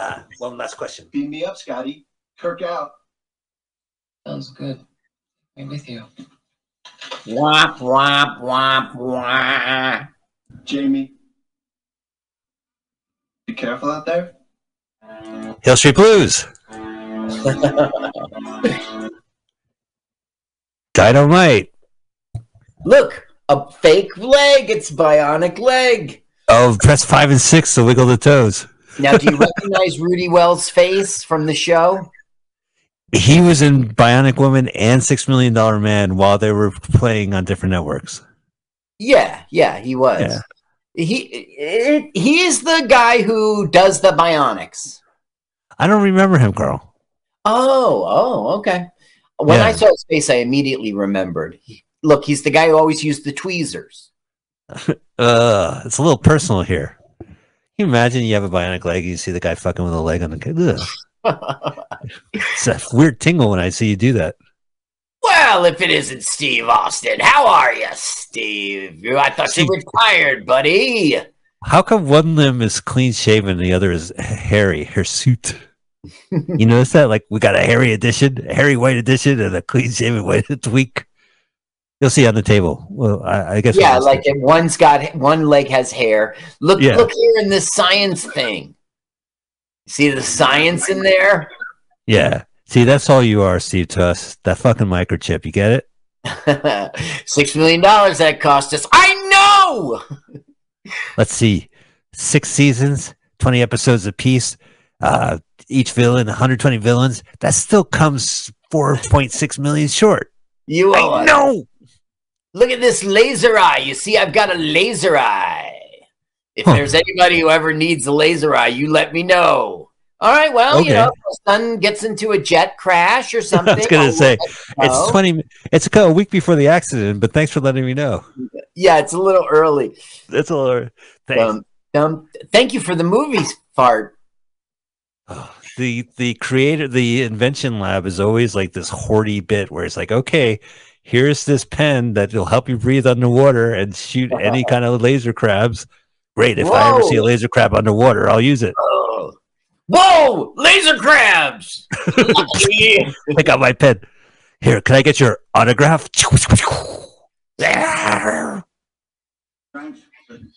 Uh, one last question. Beam me up, Scotty. Kirk out. Sounds good. I'm with you. Womp womp womp womp. Jamie. Be careful out there. Hill Street Blues. Dynamite. Look, a fake leg. It's bionic leg. Oh, press five and six to wiggle the toes. Now, do you recognize Rudy Wells' face from the show? He was in Bionic Woman and Six Million Dollar Man while they were playing on different networks. Yeah, yeah, he was. Yeah. He it, he is the guy who does the bionics. I don't remember him, Carl. Oh, oh, okay. When I saw his face, I immediately remembered. He- look, he's the guy who always used the tweezers. Uh, it's a little personal here. You imagine you have a bionic leg, and you see the guy fucking with a leg on the. It's a weird tingle when I see you do that. Well, if it isn't Steve Austin, how are you, Steve? I thought you retired, buddy. How come one limb is clean shaven and the other is hairy, her suit? you notice that? Like we got a hairy edition, a hairy white edition, and a clean shaven white tweak. You'll see on the table. Well, I, I guess. Yeah, like if one's got one leg has hair. Look, Yeah. look here in this science thing. See the science in there? Yeah. See, that's all you are, Steve, to us. That fucking microchip. You get it? Six million dollars that cost us. I know. Let's see. Six seasons, 20 episodes apiece. Uh, each villain, 120 villains. That still comes 4.6 million short. You I know. Look at this laser eye. You see, I've got a laser eye. If Huh. there's anybody who ever needs a laser eye, you let me know. All right. Well, you know, son gets into a jet crash or something. I was going to say, let you know. it's 20, it's a week before the accident, but thanks for letting me know. Yeah, it's a little early. It's a little, thanks. Um, um, thank you for the movies fart. the the creator the invention lab is always like this hoardy bit where it's like okay here's this pen that will help you breathe underwater and shoot any kind of laser crabs great if i ever see a laser crab underwater i'll use it Oh. Whoa! Laser crabs! I got my pen here can i get your autograph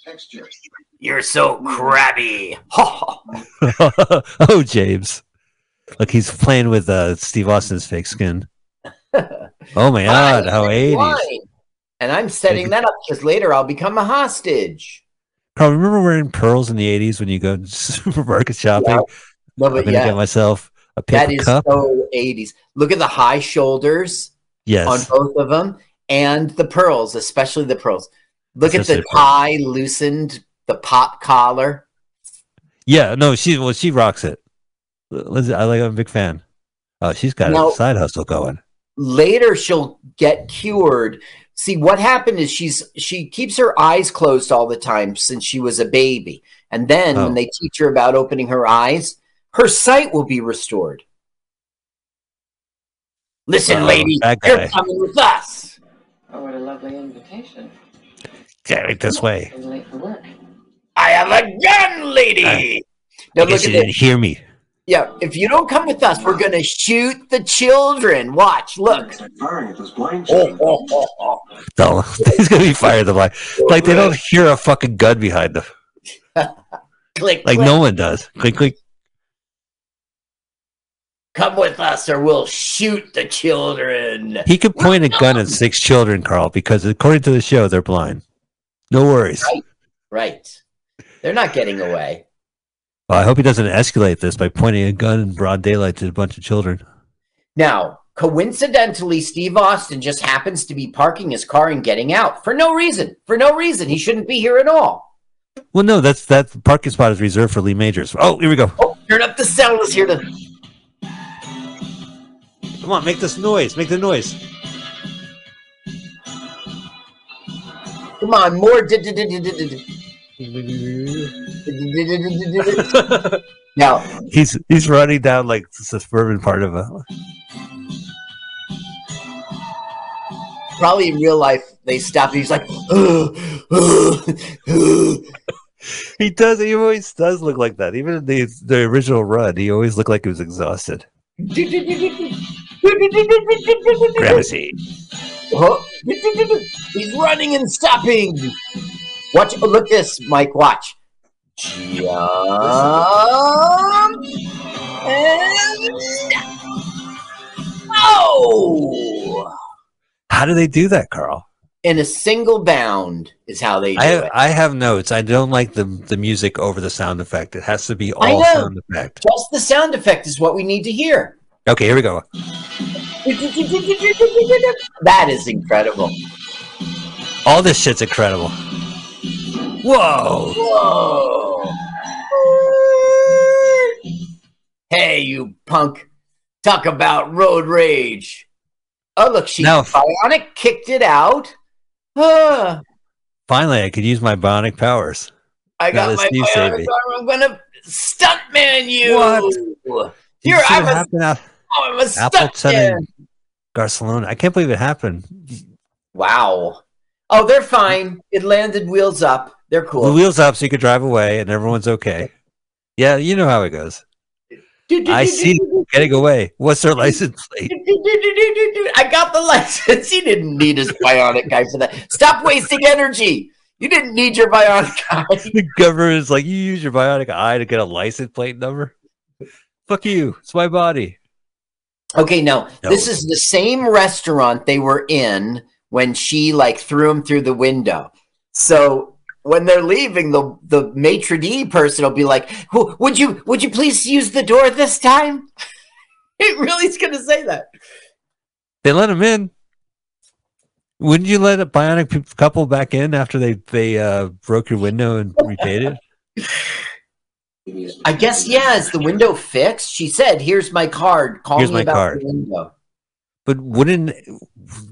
Texture. You're so crabby. oh james look he's playing with uh steve austin's fake skin oh my god how 80s And I'm setting that up because later I'll become a hostage. Carl, remember wearing pearls in the 80s when you go to supermarket shopping? No, I'm going to yeah, get myself a that paper is cup. so 80s. Look at the high shoulders yes. on both of them and the pearls, especially the pearls. Look at the the pearls. tie loosened, the pop collar. Yeah, no, she well, she rocks it. Lindsay, I like. I'm a big fan. Oh, she's got Now- a side hustle going. Later she'll get cured see what happened is she's she keeps her eyes closed all the time since she was a baby and then Oh. when they teach her about opening her eyes her sight will be restored listen Oh, lady you're coming with us Oh, what a lovely invitation. Yeah, right this way. I'm late for work. i have a gun lady I- now I look guess at you didn't hear me. Yeah if you don't come with us we're gonna shoot the children watch look Firing at those blind oh, oh, oh, oh. No, he's gonna be fired. The like, like they don't hear a fucking gun behind them, click like click. no one does. Click, click. come with us or we'll shoot the children He could point a gun at six children, Carl, because according to the show, they're blind. No worries. Right. Right. They're not getting away. Well, I hope he doesn't escalate this by pointing a gun in broad daylight to a bunch of children. Now, coincidentally, Steve Austin just happens to be parking his car and getting out for no reason. For no reason. He shouldn't be here at all. Well, no, that's that parking spot is reserved for Lee Majors. Oh, here we go. Oh, turn up the sound. Let's hear the. Come on, make this noise. Make the noise. Come on, more. Now, He's he's running down like the suburban part of a. probably in real life, they stop and he's like, He does. He always does look like that. Even in the the original run, he always looked like he was exhausted. Gravity. Oh, he's running and stopping. Watch. Oh, look this, Mike. Watch. Jump and. Oh! How do they do that, Carl? In a single bound is how they do I have, it. I have notes. I don't like the the music over the sound effect. It has to be all sound effect. Just the sound effect is what we need to hear. Okay, here we go. That is incredible. All this shit's incredible. Whoa! Whoa! Hey, you punk! Talk about road rage. Oh, look, she Now- bionic kicked it out. Ah, Finally, I could use my bionic powers. I Now got my bionic me. I'm gonna stuntman you. What? Here, You I'm what a, happened out- oh, I'm a stuntman. Barcelona. I can't believe it happened. Wow. Oh, they're fine. It landed wheels up. They're cool. The wheels up so you could drive away and everyone's okay. Yeah, you know how it goes. I see getting away. What's their license plate? I got the license. He didn't need his bionic guy for that. Stop wasting energy. You didn't need your bionic guy. The government is like, you use your bionic eye to get a license plate number? Fuck you. It's my body. Okay, now No. this is the same restaurant they were in when she like threw him through the window. So when they're leaving, the the maitre d person will be like, "Would you would you please use the door this time?" It really is going to say that. They let him in. Wouldn't you let a bionic couple back in after they they uh, broke your window and repaid it? I guess yeah. Is the window fixed? She said, "Here's my card. Call Here's me my about card." the window." But wouldn't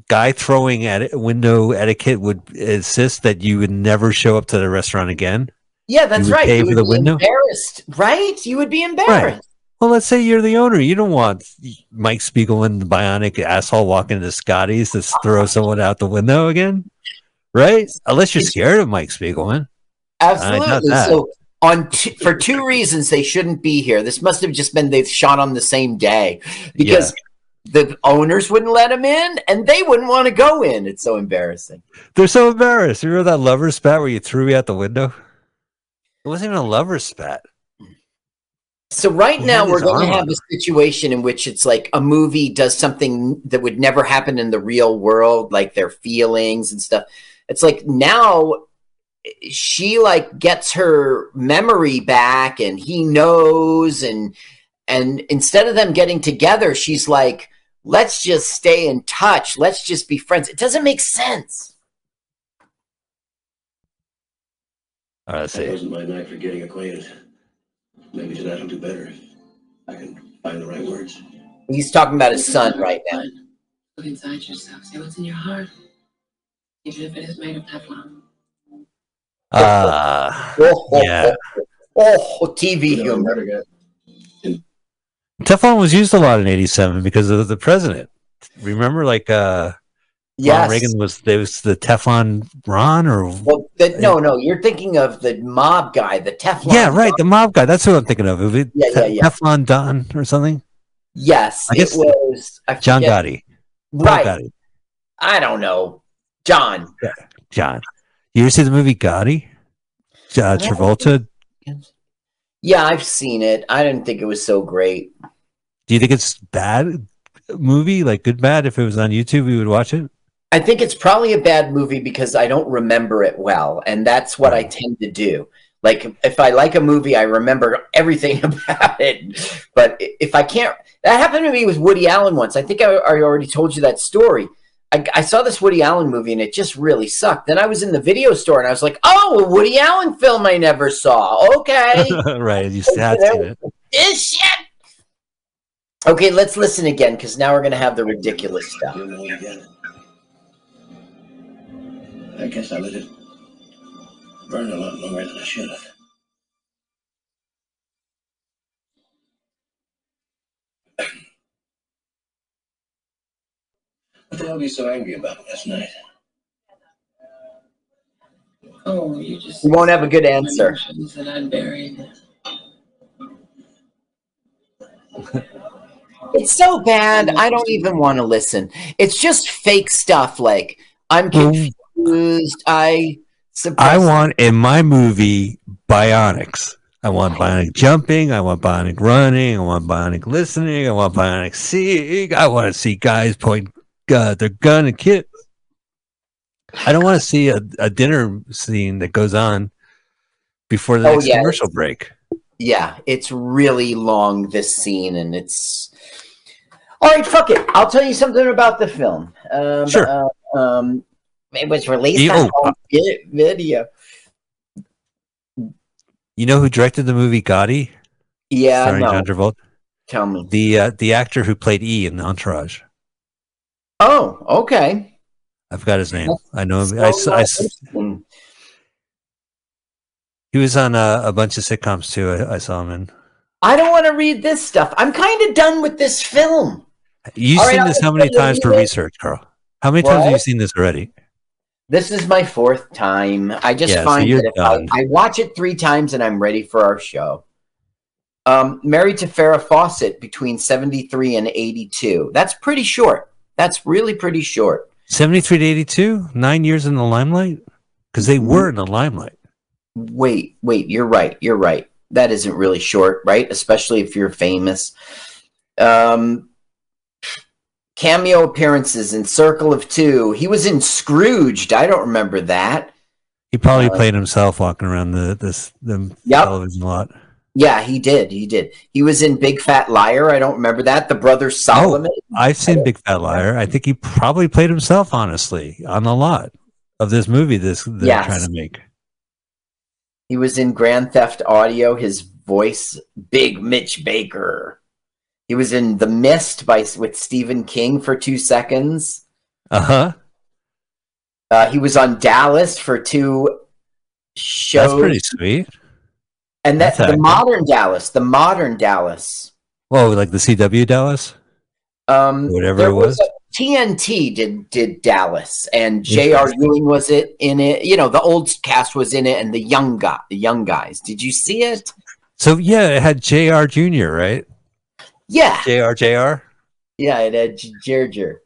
guy throwing at a window etiquette would insist that you would never show up to the restaurant again? Yeah, that's right. pay you for would the be window? Embarrassed, right? You would be embarrassed. Well, let's say you're the owner. You don't want Mike Spiegelman, the bionic asshole, walking into Scotty's to throw someone out the window again, right? Unless you're scared of Mike Spiegelman. Absolutely. So on t- for two reasons they shouldn't be here. This must have just been they shot on the same day because the owners wouldn't let them in and they wouldn't want to go in. It's so embarrassing. They're so embarrassed. You remember that lover spat where you threw me out the window? It wasn't even a lover spat. So right He now we're going to have a situation in which it's like a movie does something that would never happen in the real world, like their feelings and stuff. It's like now she like gets her memory back and he knows and and instead of them getting together, she's like, let's just stay in touch. Let's just be friends. It doesn't make sense. All right, let's That see. wasn't my knack for getting acquainted. Maybe tonight I'll do better I can find the right words. He's talking about his son right now. Look inside yourself. See what's in your heart. Even if it is made of Teflon. Uh, Oh, oh, yeah. oh, oh, TV humor. Teflon was used a lot in 87 because of the president. Remember, like, uh, Yes. Ronald Reagan was, there was the Teflon Ron or, Well, the, no, no, you're thinking of the mob guy, the Teflon. yeah, right, the mob guy. That's who I'm thinking of. It Yeah, yeah, yeah. Teflon Don or something? Yes, I guess it was I John Gotti. Right. Gotti. I don't know. John. John. You ever see the movie Gotti? Uh, Travolta. Yeah, I've seen it. I didn't think it was so great. Do you think it's bad movie? Like good bad? If it was on YouTube, we would watch it. I think it's probably a bad movie because I don't remember it well, and that's what I tend to do. Like if I like a movie, I remember everything about it. But if I can't, that happened to me with Woody Allen once. I think I, I already told you that story. I, I saw this Woody Allen movie and it just really sucked. Then I was in the video store and I was like, "Oh, a Woody Allen film I never saw." Okay, right. You have seen it. this shit. Okay, let's listen again because now we're gonna have the ridiculous stuff. You know again. I guess I let it burn a lot longer than I should have. What the hell were you so angry about last night? Oh, you just. You won't have a good answer. That I buried. It's so bad. I don't even want to listen. It's just fake stuff. Like I'm confused. I I want in my movie bionics. I want bionic jumping. I want bionic running. I want bionic listening. I want bionic seeing. I want to see guys point uh, their gun and kit. I don't want to see a, a dinner scene that goes on before the Oh, next yeah. commercial break. Yeah, it's really long this scene, and it's all right. Fuck it. I'll tell you something about the film. Um, Sure. uh, um, it was released You- on oh, video. You know who directed the movie Gotti? Yeah, starring no. John Travolta. Tell me. The uh, the actor who played E in the Entourage. Oh, okay. I forgot his name. I know him. So I, I. he was on uh, a bunch of sitcoms too. I, I saw him in. I don't want to read this stuff. I'm kind of done with this film. You've All right, seen I'll this how many times for research, Carl? How many times have you seen this already? This is my fourth time. I just Yeah, find you're that I. I watch it three times and I'm ready for our show. Um, married to Farrah Fawcett between 73 and 82. That's pretty short. That's really pretty short. 73 to 82? Nine years in the limelight? Because they were in the limelight. Wait, wait, you're right. You're right. That isn't really short, right? Especially if you're famous. Um, cameo appearances in Circle of Two. He was in Scrooged. I don't remember that. He probably Uh, played himself walking around the this the Yep. television lot. Yeah, he did. He did. He was in Big Fat Liar. I don't remember that. The Brother Solomon. Oh, I've seen Big Fat Liar. I think he probably played himself, honestly, on the lot of this movie this they're Yes. trying to make. He was in Grand Theft Auto. His voice, Big Mitch Baker. He was in The Mist by with Stephen King for two seconds. Uh-huh. Uh, he was on Dallas for two shows. That's pretty sweet. and that that's the modern Dallas, the modern Dallas. Whoa, like the CW Dallas? Um, Whatever it was. a- TNT did did Dallas, and J.R. Ewing was it in it. You know, the old cast was in it, and the young guy, the young guys. Did you see it? So yeah, it had JR Jr., right? Yeah, JR JR? yeah, it had J- Jerger.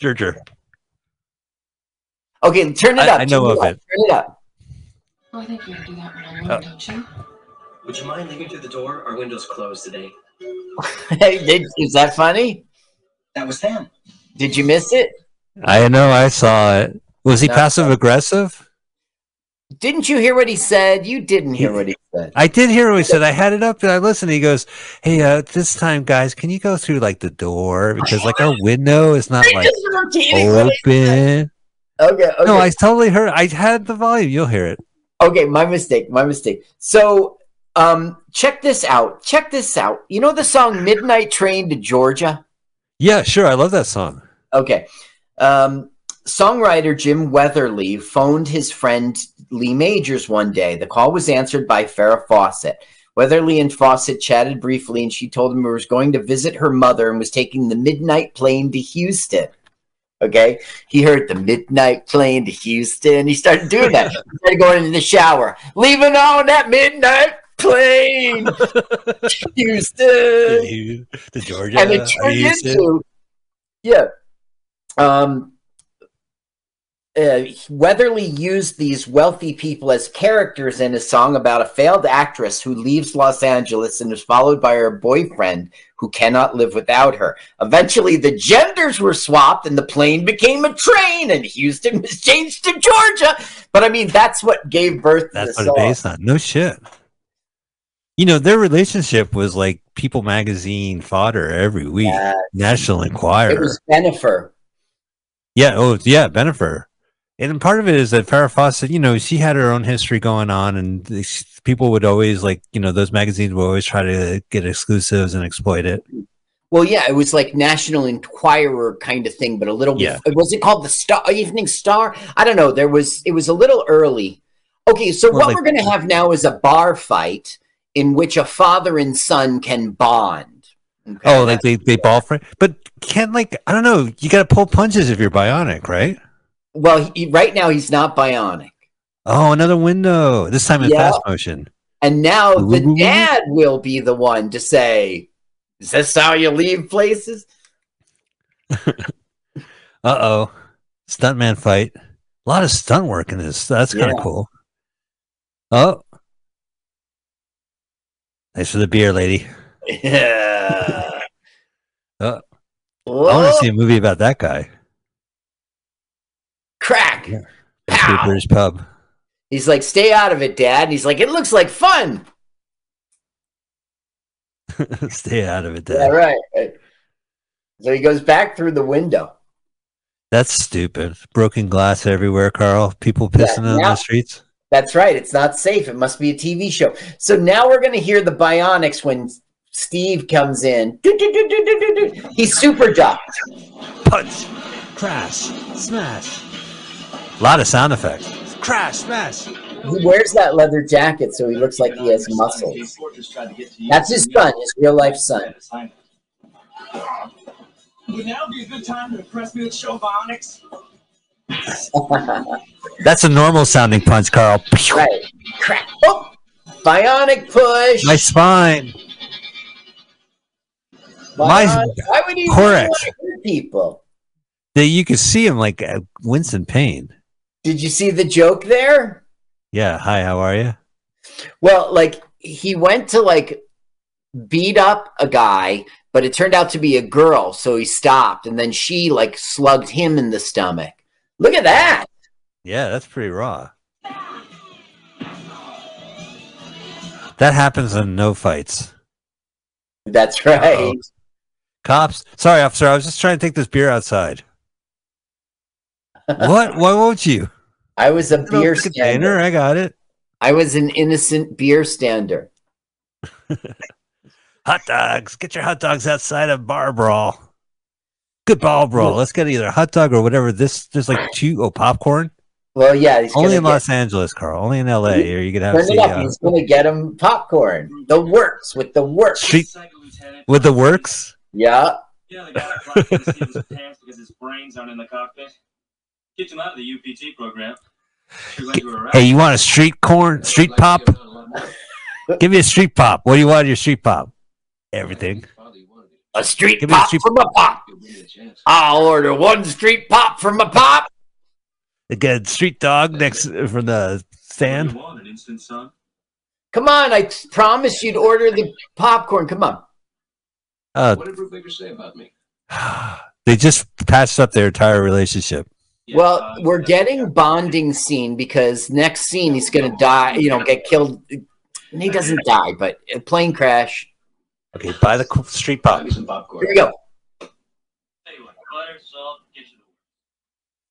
Jerger. Okay, turn it I- up. I know turn of up, it. Turn it up. Oh, I think you can do that when I'm Oh. alone, don't you? Would you mind leaving through the door? Our window's closed today. Hey, is that funny? That was Sam. Did you miss it? I know I saw it. Was he No. passive aggressive? Didn't you hear what he said? You didn't hear what he said. I did hear what he said. I had it up and I listened. He goes, Hey, uh, this time, guys, can you go through like the door? Because like our window is not like Just repeating what he open. Okay, okay. No, I totally heard. I had the volume. You'll hear it. Okay, my mistake. My mistake. So, um, check this out. Check this out. You know the song "Midnight Train to Georgia"? Yeah, sure. I love that song. Okay. Um, songwriter Jim Weatherly phoned his friend Lee Majors one day. The call was answered by Farrah Fawcett. Weatherly and Fawcett chatted briefly, and she told him he was going to visit her mother and was taking the midnight plane to Houston. Okay, he heard the midnight plane to Houston. He started doing that. he started going into the shower, leaving on that midnight plane, to Houston The Georgia. and it turned Houston. into yeah um uh, Weatherly used these wealthy people as characters in a song about a failed actress who leaves Los Angeles and is followed by her boyfriend who cannot live without her. Eventually, the genders were swapped and the plane became a train, and Houston was changed to Georgia. But I mean, that's what gave birth to That's what song. it's based on. No shit. You know, their relationship was like People magazine fodder every week. Yes. National Enquirer. It was Bennifer. Yeah. Oh, yeah. Bennifer. And part of it is that Farrah Fawcett, you know, she had her own history going on, and people would always like, you know, those magazines would always try to get exclusives and exploit it. Well, yeah, it was like National Enquirer kind of thing, but a little. Yeah. Was it called the Star Evening Star? I don't know. There was. It was a little early. Okay, so Or what like- we're going to have now is a bar fight in which a father and son can bond. Oh, okay, Oh, like they they ball for but can't like I don't know. You got to pull punches if you're bionic, right? Well, he, right now he's not bionic, Oh, another window. This time in Yeah. fast motion. and now Ooh. the dad will be the one to say, "Is this how you leave places?" Uh oh, stuntman fight. A lot of stunt work in this. That's kind of Yeah. cool. Oh, thanks for the beer, lady. Yeah. Oh, I want to see a movie about that guy. crack. A Pow. British pub. He's like, "Stay out of it, Dad." And he's like, "It looks like fun." Stay out of it, Yeah, Dad. right. right. So he goes back through the window. That's stupid. Broken glass everywhere, Carl. People pissing on now- the streets. That's right. It's not safe. It must be a TV show. So now we're going to hear the bionics when Steve comes in. Do, do, do. He's super ducked. Punch, crash, smash. A lot of sound effects. Crash, smash. He wears that leather jacket so he looks like he has muscles. That's his son, his real life son. Would now be a good time to impress me with show Bionics? That's a normal sounding punch, Carl. right. Crack. Oh! Bionic push. My spine. My- Why would Correct. want people? That you could see him like uh, wince in pain. Did you see the joke there? Yeah. Hi, how are you? Well, like he went to like beat up a guy, but it turned out to be a girl, so he stopped, and then she like slugged him in the stomach. Look at that! Yeah, that's pretty raw. That happens in no fights. That's right. Cops, sorry, officer. I was just trying to take this beer outside. what? Why won't you? I was a beer stander. I got it. I was an innocent beer stander. Hot dogs. Get your hot dogs outside of bar brawl. Good ball brawl. Let's get either a hot dog or whatever. This there's like two oh popcorn. Well, yeah, Only in get- Los Angeles, Carl. Only in L.A. Or you could have Turn it up. uh, He's gonna get him popcorn. The works with the works. street with the works. Yeah. Yeah, the guy that flies in the seat his pants because his brains aren't in the cockpit. Kicked him out of the UPT program. He went to Iraq. Hey, you want a street corn, street pop? Give me a street pop. What do you want in your street pop? Everything. A street Give me a street- from a pop. I'll order one street pop from a pop. Again, street dog next from the stand. want an instant son? Come on, I promised you'd order the popcorn. Come on. Uh, What did Brubaker say about me? they just patched up their entire relationship. Well, we're getting bonding scene because next scene he's gonna die. You know, get killed. And He doesn't die, but a plane crash. Okay, buy the street pop. Some popcorn. Here we go. Anyway, butter, salt, get you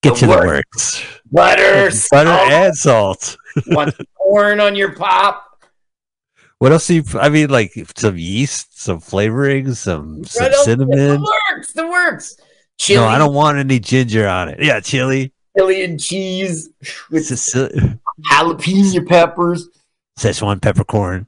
Get The you the works. works. Butter, Butter salt, and salt. want corn on your pop. What else? Do you? I mean, like some yeast, some flavoring, some, some cinnamon. The works. The works. Chili, No, I don't want any ginger on it. Yeah, chili, chili and cheese with Sicil- jalapeno peppers. Szechuan peppercorn.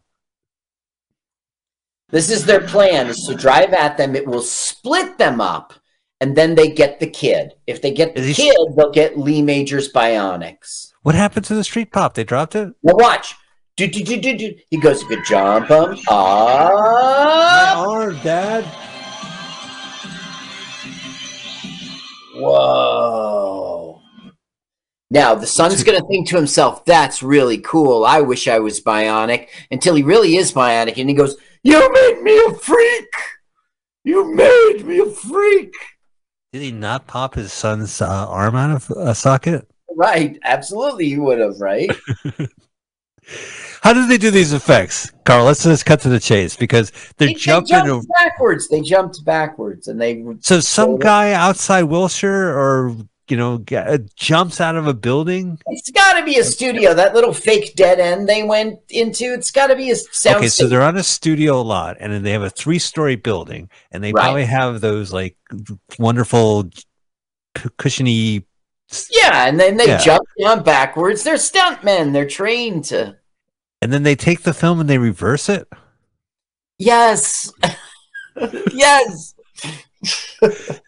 This is their plan: is to drive at them. It will split them up, and then they get the kid. If they get the Is he- kid, they'll get Lee Majors Bionics. What happened to the street pop? They dropped it. Now watch. Do, do, do, do, do. He goes, you could jump him up. arm, Dad. Whoa. Now the son's going to think to himself, "That's really cool. I wish I was bionic." Until he really is bionic, and he goes, "You made me a freak. You made me a freak." Did he not pop his son's uh, arm out of a socket? Right? Absolutely, he would have. Right? How did they do these effects, Carl? Let's just cut to the chase because they're They, they jumping. jumped backwards. They jumped backwards, and they. so some guy outside Wilshire, or you know, g- uh, jumps out of a building. It's got to be a studio. That little fake dead end they went into. It's got to be a sound. okay, so they're on a studio lot, and then they have a three-story building, and they Right. probably have those like wonderful cushiony. Yeah, and then they Yeah. jump down backwards. They're stuntmen. They're trained to. And then they take the film and they reverse it. Yes. yes.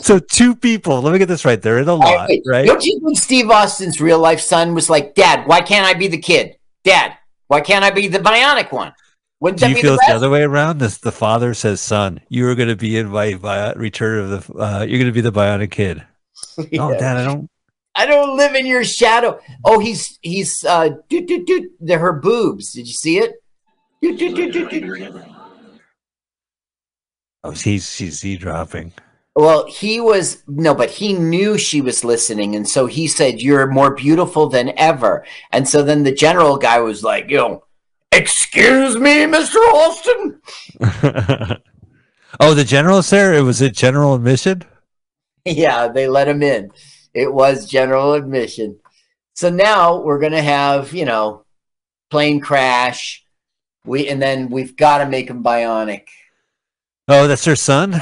So two people. Let me get this right. They're in a lot, Wait, right? Don't you think Steve Austin's real life son was like, Dad, why can't I be the kid? Dad, why can't I be the bionic one? Wouldn't Do you feel the it's the other way around? This the father says, "Son, you are going to be in my bi- return of the. Uh, you're going to be the bionic kid." Oh, Dad, I don't. I don't live in your shadow. Oh, he's he's uh doot, doot, doot, they're her boobs. Did you see it? Doot, doot, doot, doot, doot. Oh, he's he's he dropping. Well, he was no, but he knew she was listening, and so he said, "You're more beautiful than ever." And so then the general guy was like, "You know, excuse me, Mister Austin." oh, the general's there. It was it general admission. yeah, they let him in. It was general admission. So now we're gonna have you know, plane crash. We and then we've got to make him bionic. Oh, that's her son.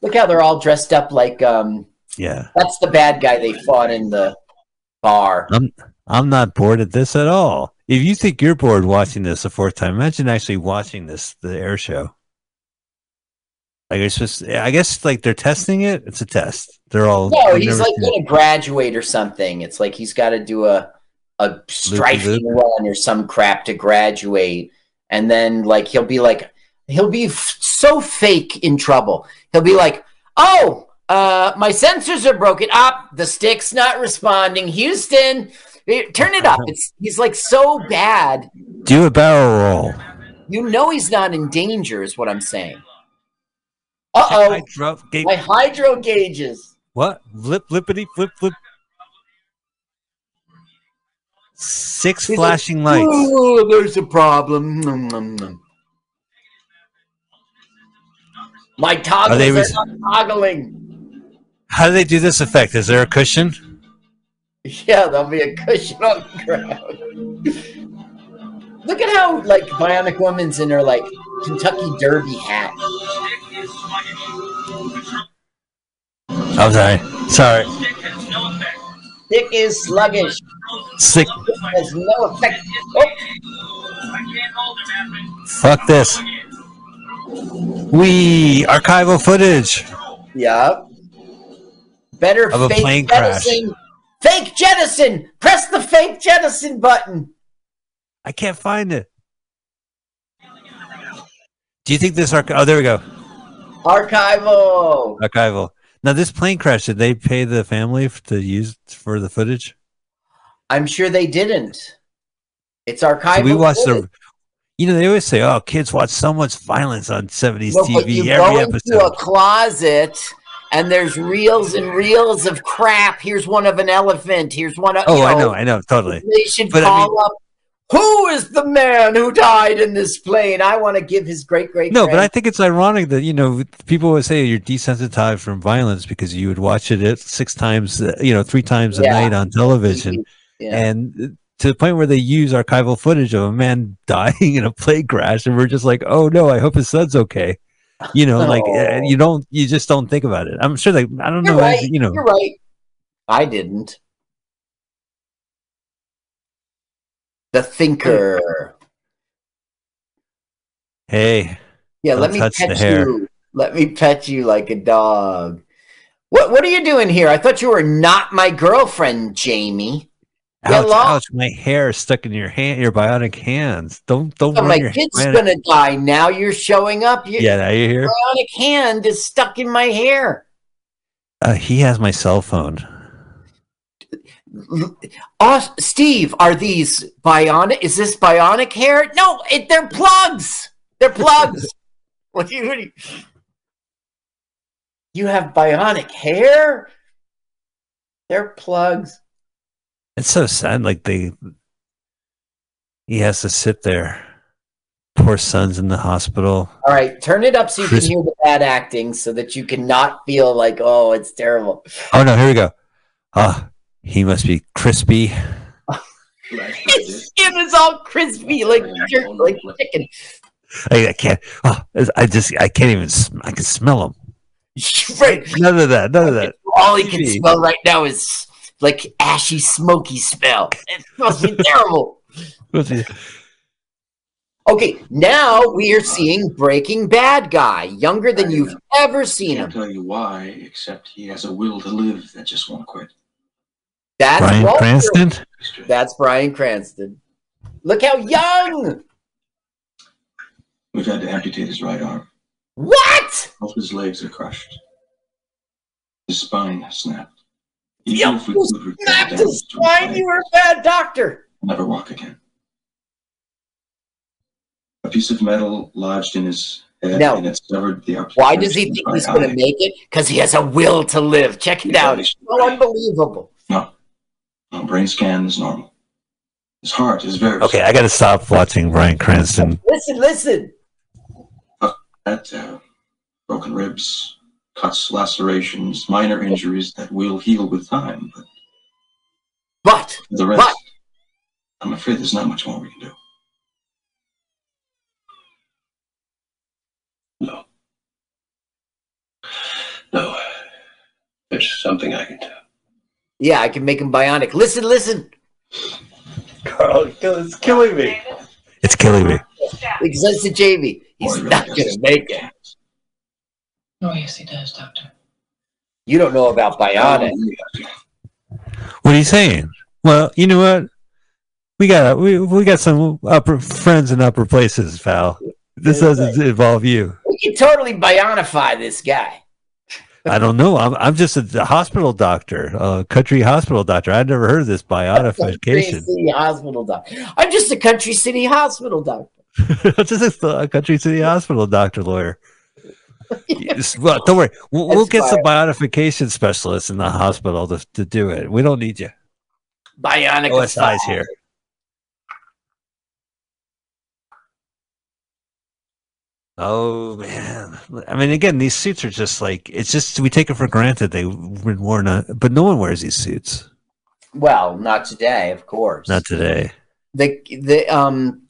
Look how they're all dressed up like um. Yeah, That's the bad guy they fought in the bar. I'm I'm not bored at this at all. If you think you're bored watching this a fourth time, imagine actually watching this the air show. Like it's just, I guess, like they're testing it. It's a test. They're all. No, he's like going to graduate or something. It's like he's got to do a a strafing run or some crap to graduate, and then like he'll be like he'll be f- so fake in trouble. He'll be like, "Oh, uh, my sensors are broken. Up, the stick's not responding. Houston, eh, turn it up." It's he's like so bad. Do a barrel roll. You know he's not in danger, is what I'm saying. Uh oh, Hydro- my hydro gauges. What? Flip, flippity, flip, flip. Six He's flashing like, lights. Oh, there's a problem. Nom, nom, nom. My toggles Are they res- not toggling. How do they do this effect? Is there a cushion? Yeah, there'll be a cushion on the ground. Look at how like Bionic Woman's in her like Kentucky Derby hat. I'm sorry. Sorry. Dick is sluggish. Sick. Has no effect. Oh, Fuck this. We archival footage. yeah. Better Of a fake plane crash. Fake jettison. Press the fake jettison button. I can't find it. Do you think this arch- Oh, there we go. Archival. Archival. Now, this plane crash, did they pay the family to use for the footage? I'm sure they didn't. It's archival. So we watched footage. the. You know, they always say, "Oh, kids watch so much violence on '70s No, but TV you every go into a closet and there's reels and reels of crap. Here's one of an elephant. Here's one of. oh, you I know, I know, totally. They should But I call mean- up. Who is the man who died in this plane? I want to give his great great. No, but I think it's ironic that you know people would say you're desensitized from violence because you would watch it six times, uh, you know, three times a Yeah. night on television, Yeah. and uh, to the point where they use archival footage of a man dying in a plane crash, and we're just like, oh no, I hope his son's okay. You know, like uh, you don't, you just don't think about it. I'm sure they, I don't You're know, right. you know, You're right. I didn't. The thinker. hey, Yeah, let me pet you. Let me pet you like a dog. What What are you doing here? I thought you were not my girlfriend, Jamie. ouch, ouch, my hair is stuck in your hand, your bionic hands. Don't, don't So my kid's gonna die. Now you're showing up. Your Yeah, now you hear? bionic hand is stuck in my hair. Uh, he has my cell phone. Oh, Steve, are these bionic? Is this bionic hair? No, it, they're plugs. They're plugs. what do you, what do you? You have bionic hair? They're plugs. It's so sad. Like they, he has to sit there. Poor son's in the hospital. All right, turn it up so you Chris- can hear the bad acting, so that you cannot feel like, oh, it's terrible. Oh no, here we go. Ah, he must be crispy. His skin is all crispy, like jerk, like chicken. I, I can't. Oh, I just I can't even. I can smell him. Right. None of that. None of that. All he can smell right now is like ashy, smoky smell. It must be terrible. Okay, now we are seeing Breaking Bad guy, younger than you've ever seen Can't him. tell you why, except he has a will to live that just won't quit. That's Bryan Walter. Cranston. That's Bryan Cranston. Look how young! We've had to amputate his right arm. What? Both his legs are crushed. His spine snapped. Yo, Even if we you could snapped his spine. You were a bad doctor. never walk again. A piece of metal lodged in his head No. and it severed the Why does he think he's going to make it? Because he has a will to live. Check it out. It's so unbelievable. No. No, brain scan is normal. His heart is very Okay, I got to stop watching Bryan Cranston. Listen, listen. That, uh, broken ribs, cuts, lacerations, minor injuries that will heal with time. But But the rest, I'm afraid there's not much more we can do. No. No. There's something I can do. Yeah, I can make him bionic. Listen, listen. Carl, it's killing me. It's killing me. He says to Jamie, he's not going to make it. Oh, yes, he does, Doctor. You don't know about bionic. Oh, what are you saying? Well, you know what? We got we we got some upper friends in upper places, Val. This doesn't involve you. We can totally bionify this guy. I don't know. I'm I'm just a hospital doctor, a country hospital doctor. I'd never heard of this Country bionification. City Hospital doctor. I'm just a country city hospital doctor. just a, a country city hospital doctor lawyer. Yes, well, don't worry. We'll, we'll get some bionification specialists in the hospital to, to do it. We don't need you. Bionic. OSI's here. Oh man! I mean, again, these suits are just like it's just we take it for granted they've been worn, on, but no one wears these suits. Well, not today, of course. Not today. The the um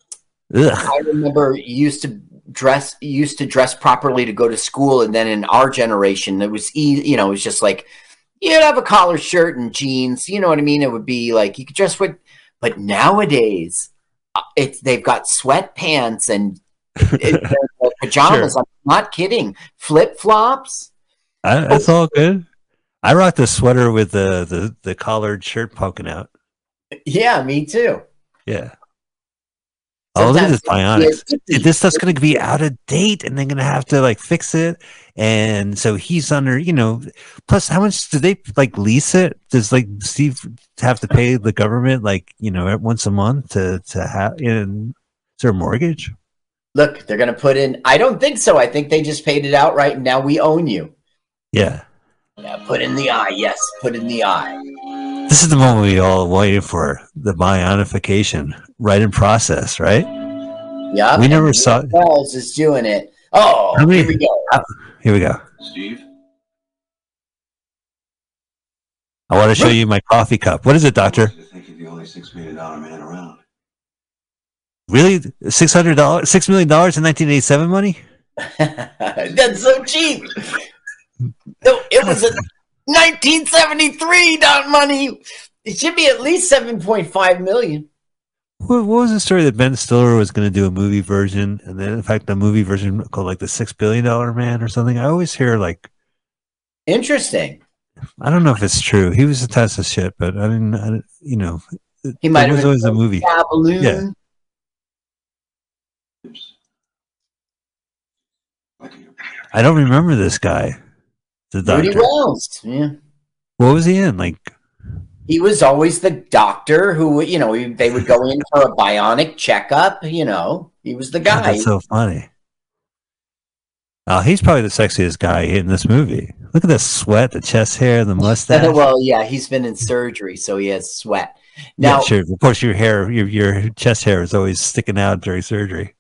Ugh. I remember used to dress used to dress properly to go to school and then in our generation it was e- you know it was just like you'd have a collar shirt and jeans you know what i mean it would be like you could dress with but nowadays uh, it's they've got sweatpants and it, pajamas Sure. i'm not kidding flip-flops I, that's all good. I rocked the sweater with the, the the collared shirt poking out. yeah me too Yeah. Oh, look at this bionics. This stuff's going to be out of date, and they're going to have to like fix it. And so he's under, you know. Plus, how much do they like lease it? Does like Steve have to pay the government like you know once a month to to have? In, is there a mortgage? Look they're gonna put in i don't think so i think they just paid it outright and now we own you Yeah. yeah, put in the eye yes put in the eye This is the moment we all waited for the bionification, right in process, right? Yeah. We never saw. Wells is doing it. Oh, How many- here we go. uh, here we go. Steve? I want to show you my coffee cup. What is it, doctor? I think you're the only six million dollar man around. Really, six hundred dollars, six million dollars in nineteen eighty-seven money? That's so cheap. No, it was a 1973 dot money. It should be at least 7.5 million. What, what was the story that Ben Stiller was going to do a movie version, and then in fact, a movie version called like the Six Billion Dollar Man or something? I always hear like Interesting. I don't know if it's true. He was a test of shit, but I didn't. I, didn't- you know, He might have was been always a movie. Balloon. Yeah. I don't remember this guy. The doctor. Rudy. Wells. Yeah. What was he in? Like He was always the doctor who, you know, they would go in for a bionic checkup. You know, he was the guy. that's so funny. Oh, he's probably the sexiest guy in this movie. Look at the sweat, the chest hair, the mustache. well, yeah, he's been in surgery, so he has sweat. yeah, Now, sure. Of course, your hair, your your chest hair is always sticking out during surgery.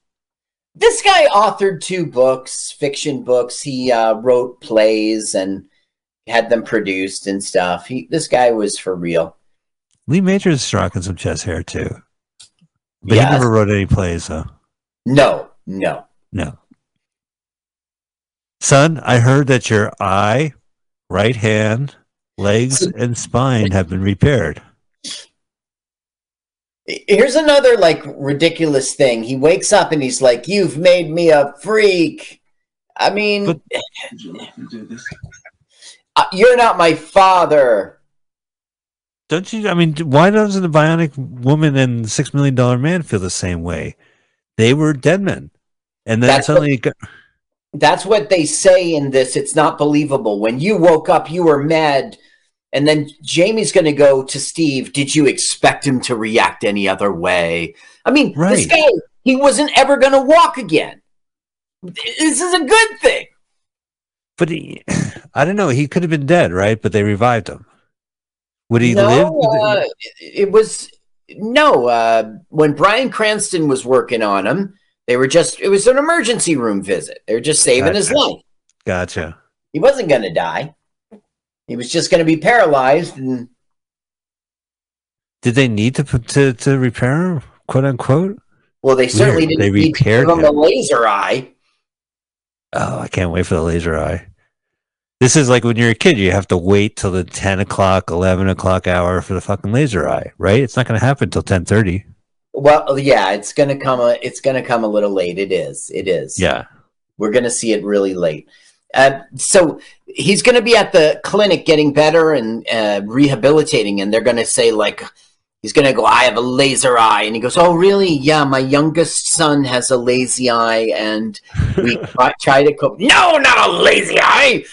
This guy authored two books, fiction books. He uh, wrote plays and had them produced and stuff. He, this guy was for real. Lee Majors is rocking some chest hair too, but Yes. he never wrote any plays, though. No, no. No. Son, I heard that your eye, right hand, legs, and spine have been repaired. Here's another like ridiculous thing. He wakes up and he's like, "You've made me a freak." I mean, uh, you're not my father. Don't you? I mean, why doesn't the Bionic Woman and Six Million Dollar Man feel the same way? They were dead men, and then That's suddenly, got- That's what they say in this. It's not believable. When you woke up, you were mad. And then Jamie's going to go to Steve. Did you expect him to react any other way? I mean, this guy, he wasn't ever going to walk again. This is a good thing. but he, I don't know. He could have been dead, right? But they revived him. Would he no, live? uh, it, was no. Uh, when Bryan Cranston was working on him, they were just. It was an emergency room visit. They were just saving his life. Gotcha. He wasn't going to die. He was just going to be paralyzed, and Did they need to to to repair him, quote unquote? well, they certainly Weird. didn't They need to give repaired him a laser eye. Oh, I can't wait for the laser eye. This is like when you're a kid, you have to wait till the ten o'clock, eleven o'clock hour for the fucking laser eye, right? It's not going to happen until ten thirty. Well, yeah, it's going to come. A, it's going to come a little late. It is. It is. Yeah. we're going to see it really late. Uh, so he's going to be at the clinic getting better and uh, rehabilitating, and they're going to say like he's going to go, "I have a laser eye," and he goes, "Oh, really? Yeah, my youngest son has a lazy eye, and we try- to cope." No, not a lazy eye.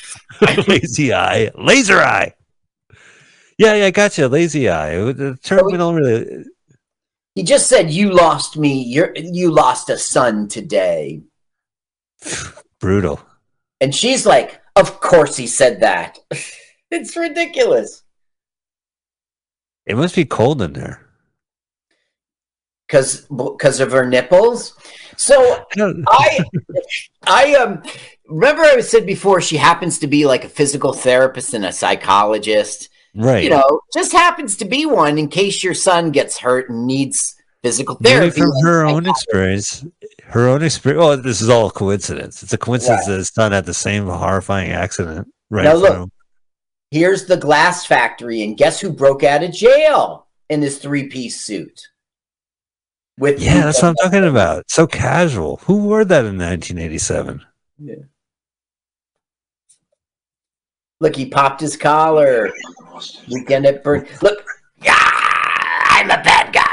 lazy eye, laser eye. Yeah, yeah, I got you. Lazy eye. The term we don't really. He just said, "You lost me. You're you lost a son today," Brutal. And she's like, "Of course he said that." it's ridiculous. It must be cold in there. because because of her nipples. So I I um remember I said before she happens to be like a physical therapist and a psychologist. Right. You know, just happens to be one in case your son gets hurt and needs physical Maybe from her own experience, her own experience. Oh, this is all a coincidence. It's a coincidence Right. that his son had the same horrifying accident. Right. Now look. him. Here's the glass factory, and guess who broke out of jail in his three piece suit? With Yeah, that's what I'm talking about. So casual. Who wore that in 1987? Yeah. Look, he popped his collar. Weekend at Burn. Look, yeah, I'm a bad guy.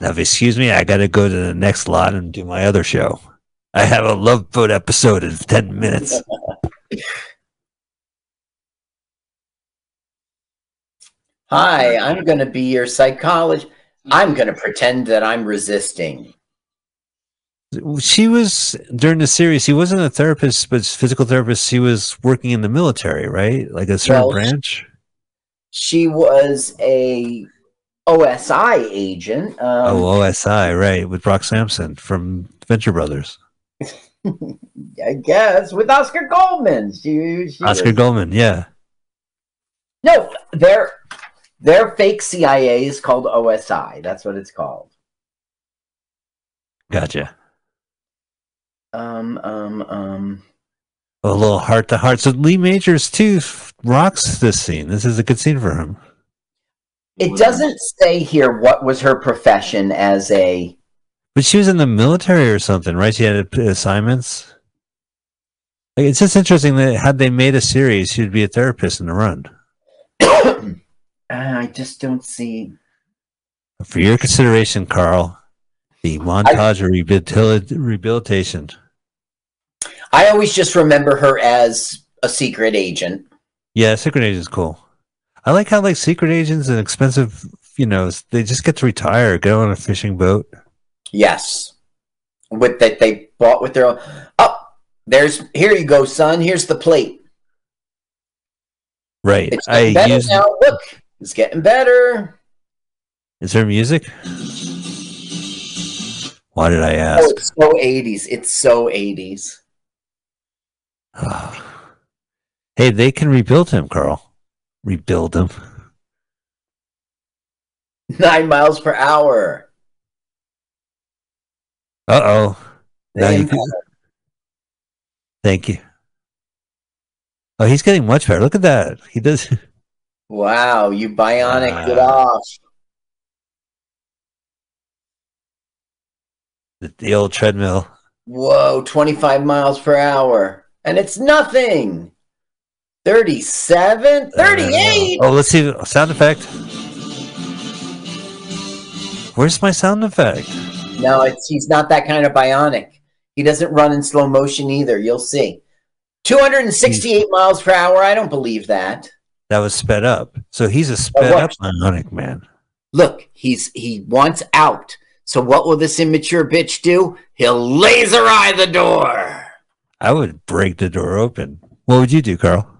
Now, if excuse me, I got to go to the next lot and do my other show. I have a Love Boat episode in 10 minutes. Hi, I'm going to be your psychologist. I'm going to pretend that I'm resisting. She was, during the series, she wasn't a therapist, but physical therapist. She was working in the military, right? Like a certain Well, branch? She was a OSI agent. Um, oh, OSI, right, with Brock Samson from Venture Brothers. I guess with Oscar Goldman. She, she Oscar was- Goldman, yeah. No, their their fake CIA is called OSI. That's what it's called. Gotcha. Um, um, um. A little heart to heart. So Lee Majors, too, rocks this scene. This is a good scene for him. It doesn't say here what was her profession as a. But she was in the military or something, right? She had assignments. Like, it's just interesting that had they made a series, she'd be a therapist in the run. Uh, I just don't see. For your consideration, Carl, the montage of rehabil- rehabilitation. I always just remember her as a secret agent. Yeah, Secret Agent's cool. I like how like secret agents and expensive, you know, they just get to retire, go on a fishing boat. Yes. With that they bought with their own. Oh, there's here you go, son. Here's the plate. Right. It's I better use. now. Look, it's getting better. Is there music? Why did I Oh, ask? it's so 80s. It's so 80s. Hey, they can rebuild him, Carl. Rebuild him. Nine miles per hour. Uh oh. Now you can, thank you. Oh, he's getting much better. Look at that. He does. Wow, you bionic, get Ah. off. The, the old treadmill. Whoa, 25 miles per hour. And it's nothing. 37? 38? Uh, oh, let's see. Sound effect. Where's my sound effect? No, it's he's not that kind of bionic. He doesn't run in slow motion either. You'll see. 268 miles per hour. I don't believe that. That was sped up. So he's a sped up bionic man. Look, he's he wants out. So what will this immature bitch do? He'll laser eye the door. I would break the door open. What would you do, Carl?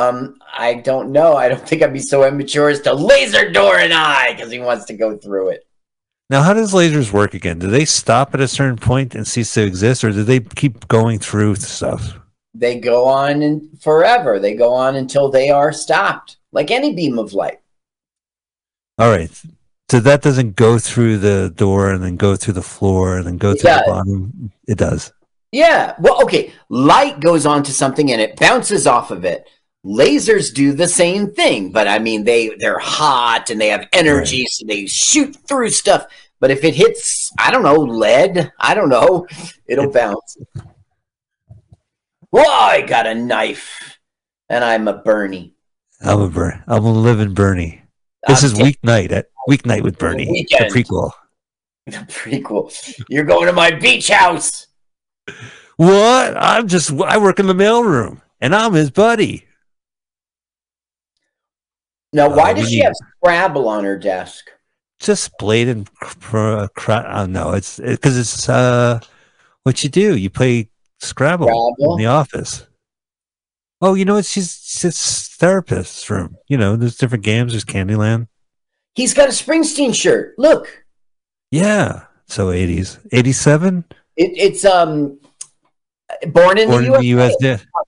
Um, I don't know. I don't think I'd be so immature as to laser door an eye because he wants to go through it. Now, how does lasers work again? Do they stop at a certain point and cease to exist, or do they keep going through stuff? They go on and forever. They go on until they are stopped, like any beam of light. All right. So that doesn't go through the door and then go through the floor and then go through the bottom. It does. Yeah. Well, okay. Light goes onto something and it bounces off of it. Lasers do the same thing, but I mean they they're hot and they have energy, so they shoot through stuff. But if it hits, I don't know, lead, I don't know, it'll bounce. Whoa, I got a knife, and I'm a Bernie. I'm a bernie I'm a living Bernie. This I'm is weeknight at weeknight with Bernie. The Weekend. prequel. Pretty cool. You're going to my beach house. What? I'm just I work in the mailroom and I'm his buddy. Now, why Uh, does she have Scrabble on her desk? Just blade and cr- cr- uh, no, it's because it's uh what you do. You play Scrabble, Scrabble? in the office. Oh, you know what? She's it's therapist's room. You know, there's different games. There's Candyland. He's got a Springsteen shirt. Look, Yeah. So 80s, 87. it, it's um, born in Born the in the US.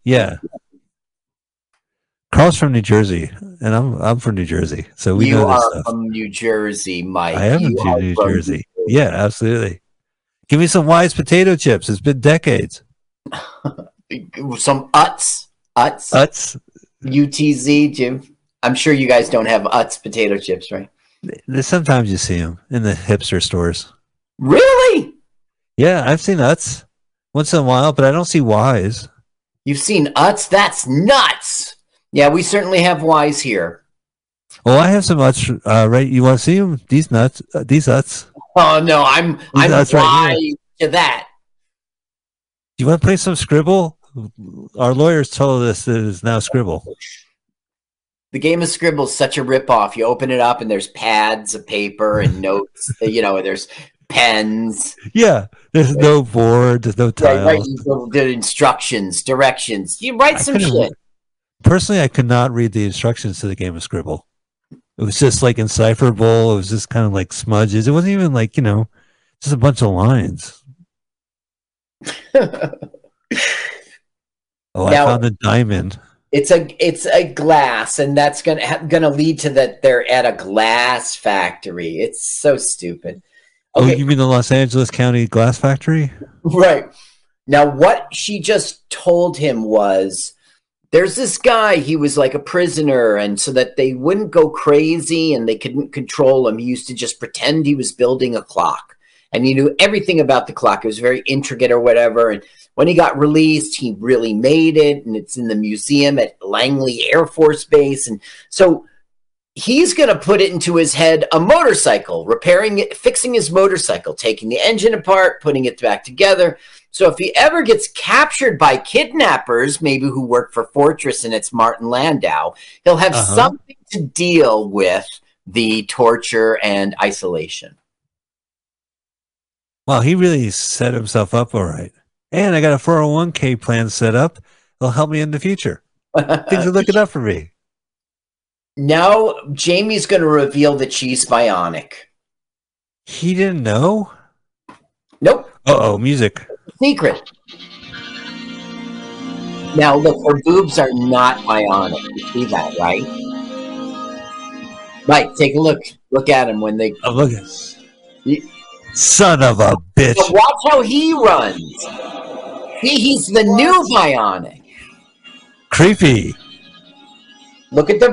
Yeah. Carl's from New Jersey, and I'm I'm from New Jersey, so we you know this are stuff. from New Jersey, Mike. I am You from New from Jersey. Yeah, absolutely. Give me some Wise potato chips. It's been decades. Some Utz, Utz, Utz. UTZ, Jim. I'm sure you guys don't have Utz potato chips, right? Sometimes you see them in the hipster stores. Really? Yeah, I've seen Utz once in a while, but I don't see Wise. You've seen Utz? That's nuts. Yeah, we certainly have Wise here. Well, I have some Utz. Uh, right, you want to see them? These nuts, uh, these nuts. Oh no, I'm I'm That's right wise to that. Do you want to play some Scribble? Our lawyers told us that it's now Scribble. The game of Scribble is such a ripoff. You open it up and there's pads of paper and notes. you know, there's pens. Yeah, there's no board, there's no tiles. right. The instructions, directions. You write some shit. Personally, I could not read the instructions to the game of Scribble. It was just like incipherable. It was just kind of like smudges. It wasn't even like you know, just a bunch of lines. Oh, Now- I found a diamond. It's a it's a glass, and that's gonna gonna lead to that they're at a glass factory. It's so stupid. Oh, you mean the Los Angeles County Glass Factory? Right. Now, what she just told him was there's this guy, he was like a prisoner, and so that they wouldn't go crazy and they couldn't control him, he used to just pretend he was building a clock. And he knew everything about the clock. It was very intricate or whatever. And when he got released, he really made it, and it's in the museum at Langley Air Force Base. And so he's going to put it into his head a motorcycle, repairing it, fixing his motorcycle, taking the engine apart, putting it back together. So if he ever gets captured by kidnappers, maybe who work for Fortress and it's Martin Landau, he'll have Uh-huh. something to deal with the torture and isolation. Wow, he really set himself up all right. And I got a 401k plan set up. It'll help me in the future. Things are looking up for me. Now Jamie's going to reveal that she's bionic. He didn't know? Nope. Uh oh, music. Secret. Now look, her boobs are not bionic. You see that, right? Right, take a look. Look at him when they. Oh, look at Son of a bitch. But watch how he runs. See, he's the new bionic. Creepy. Look at the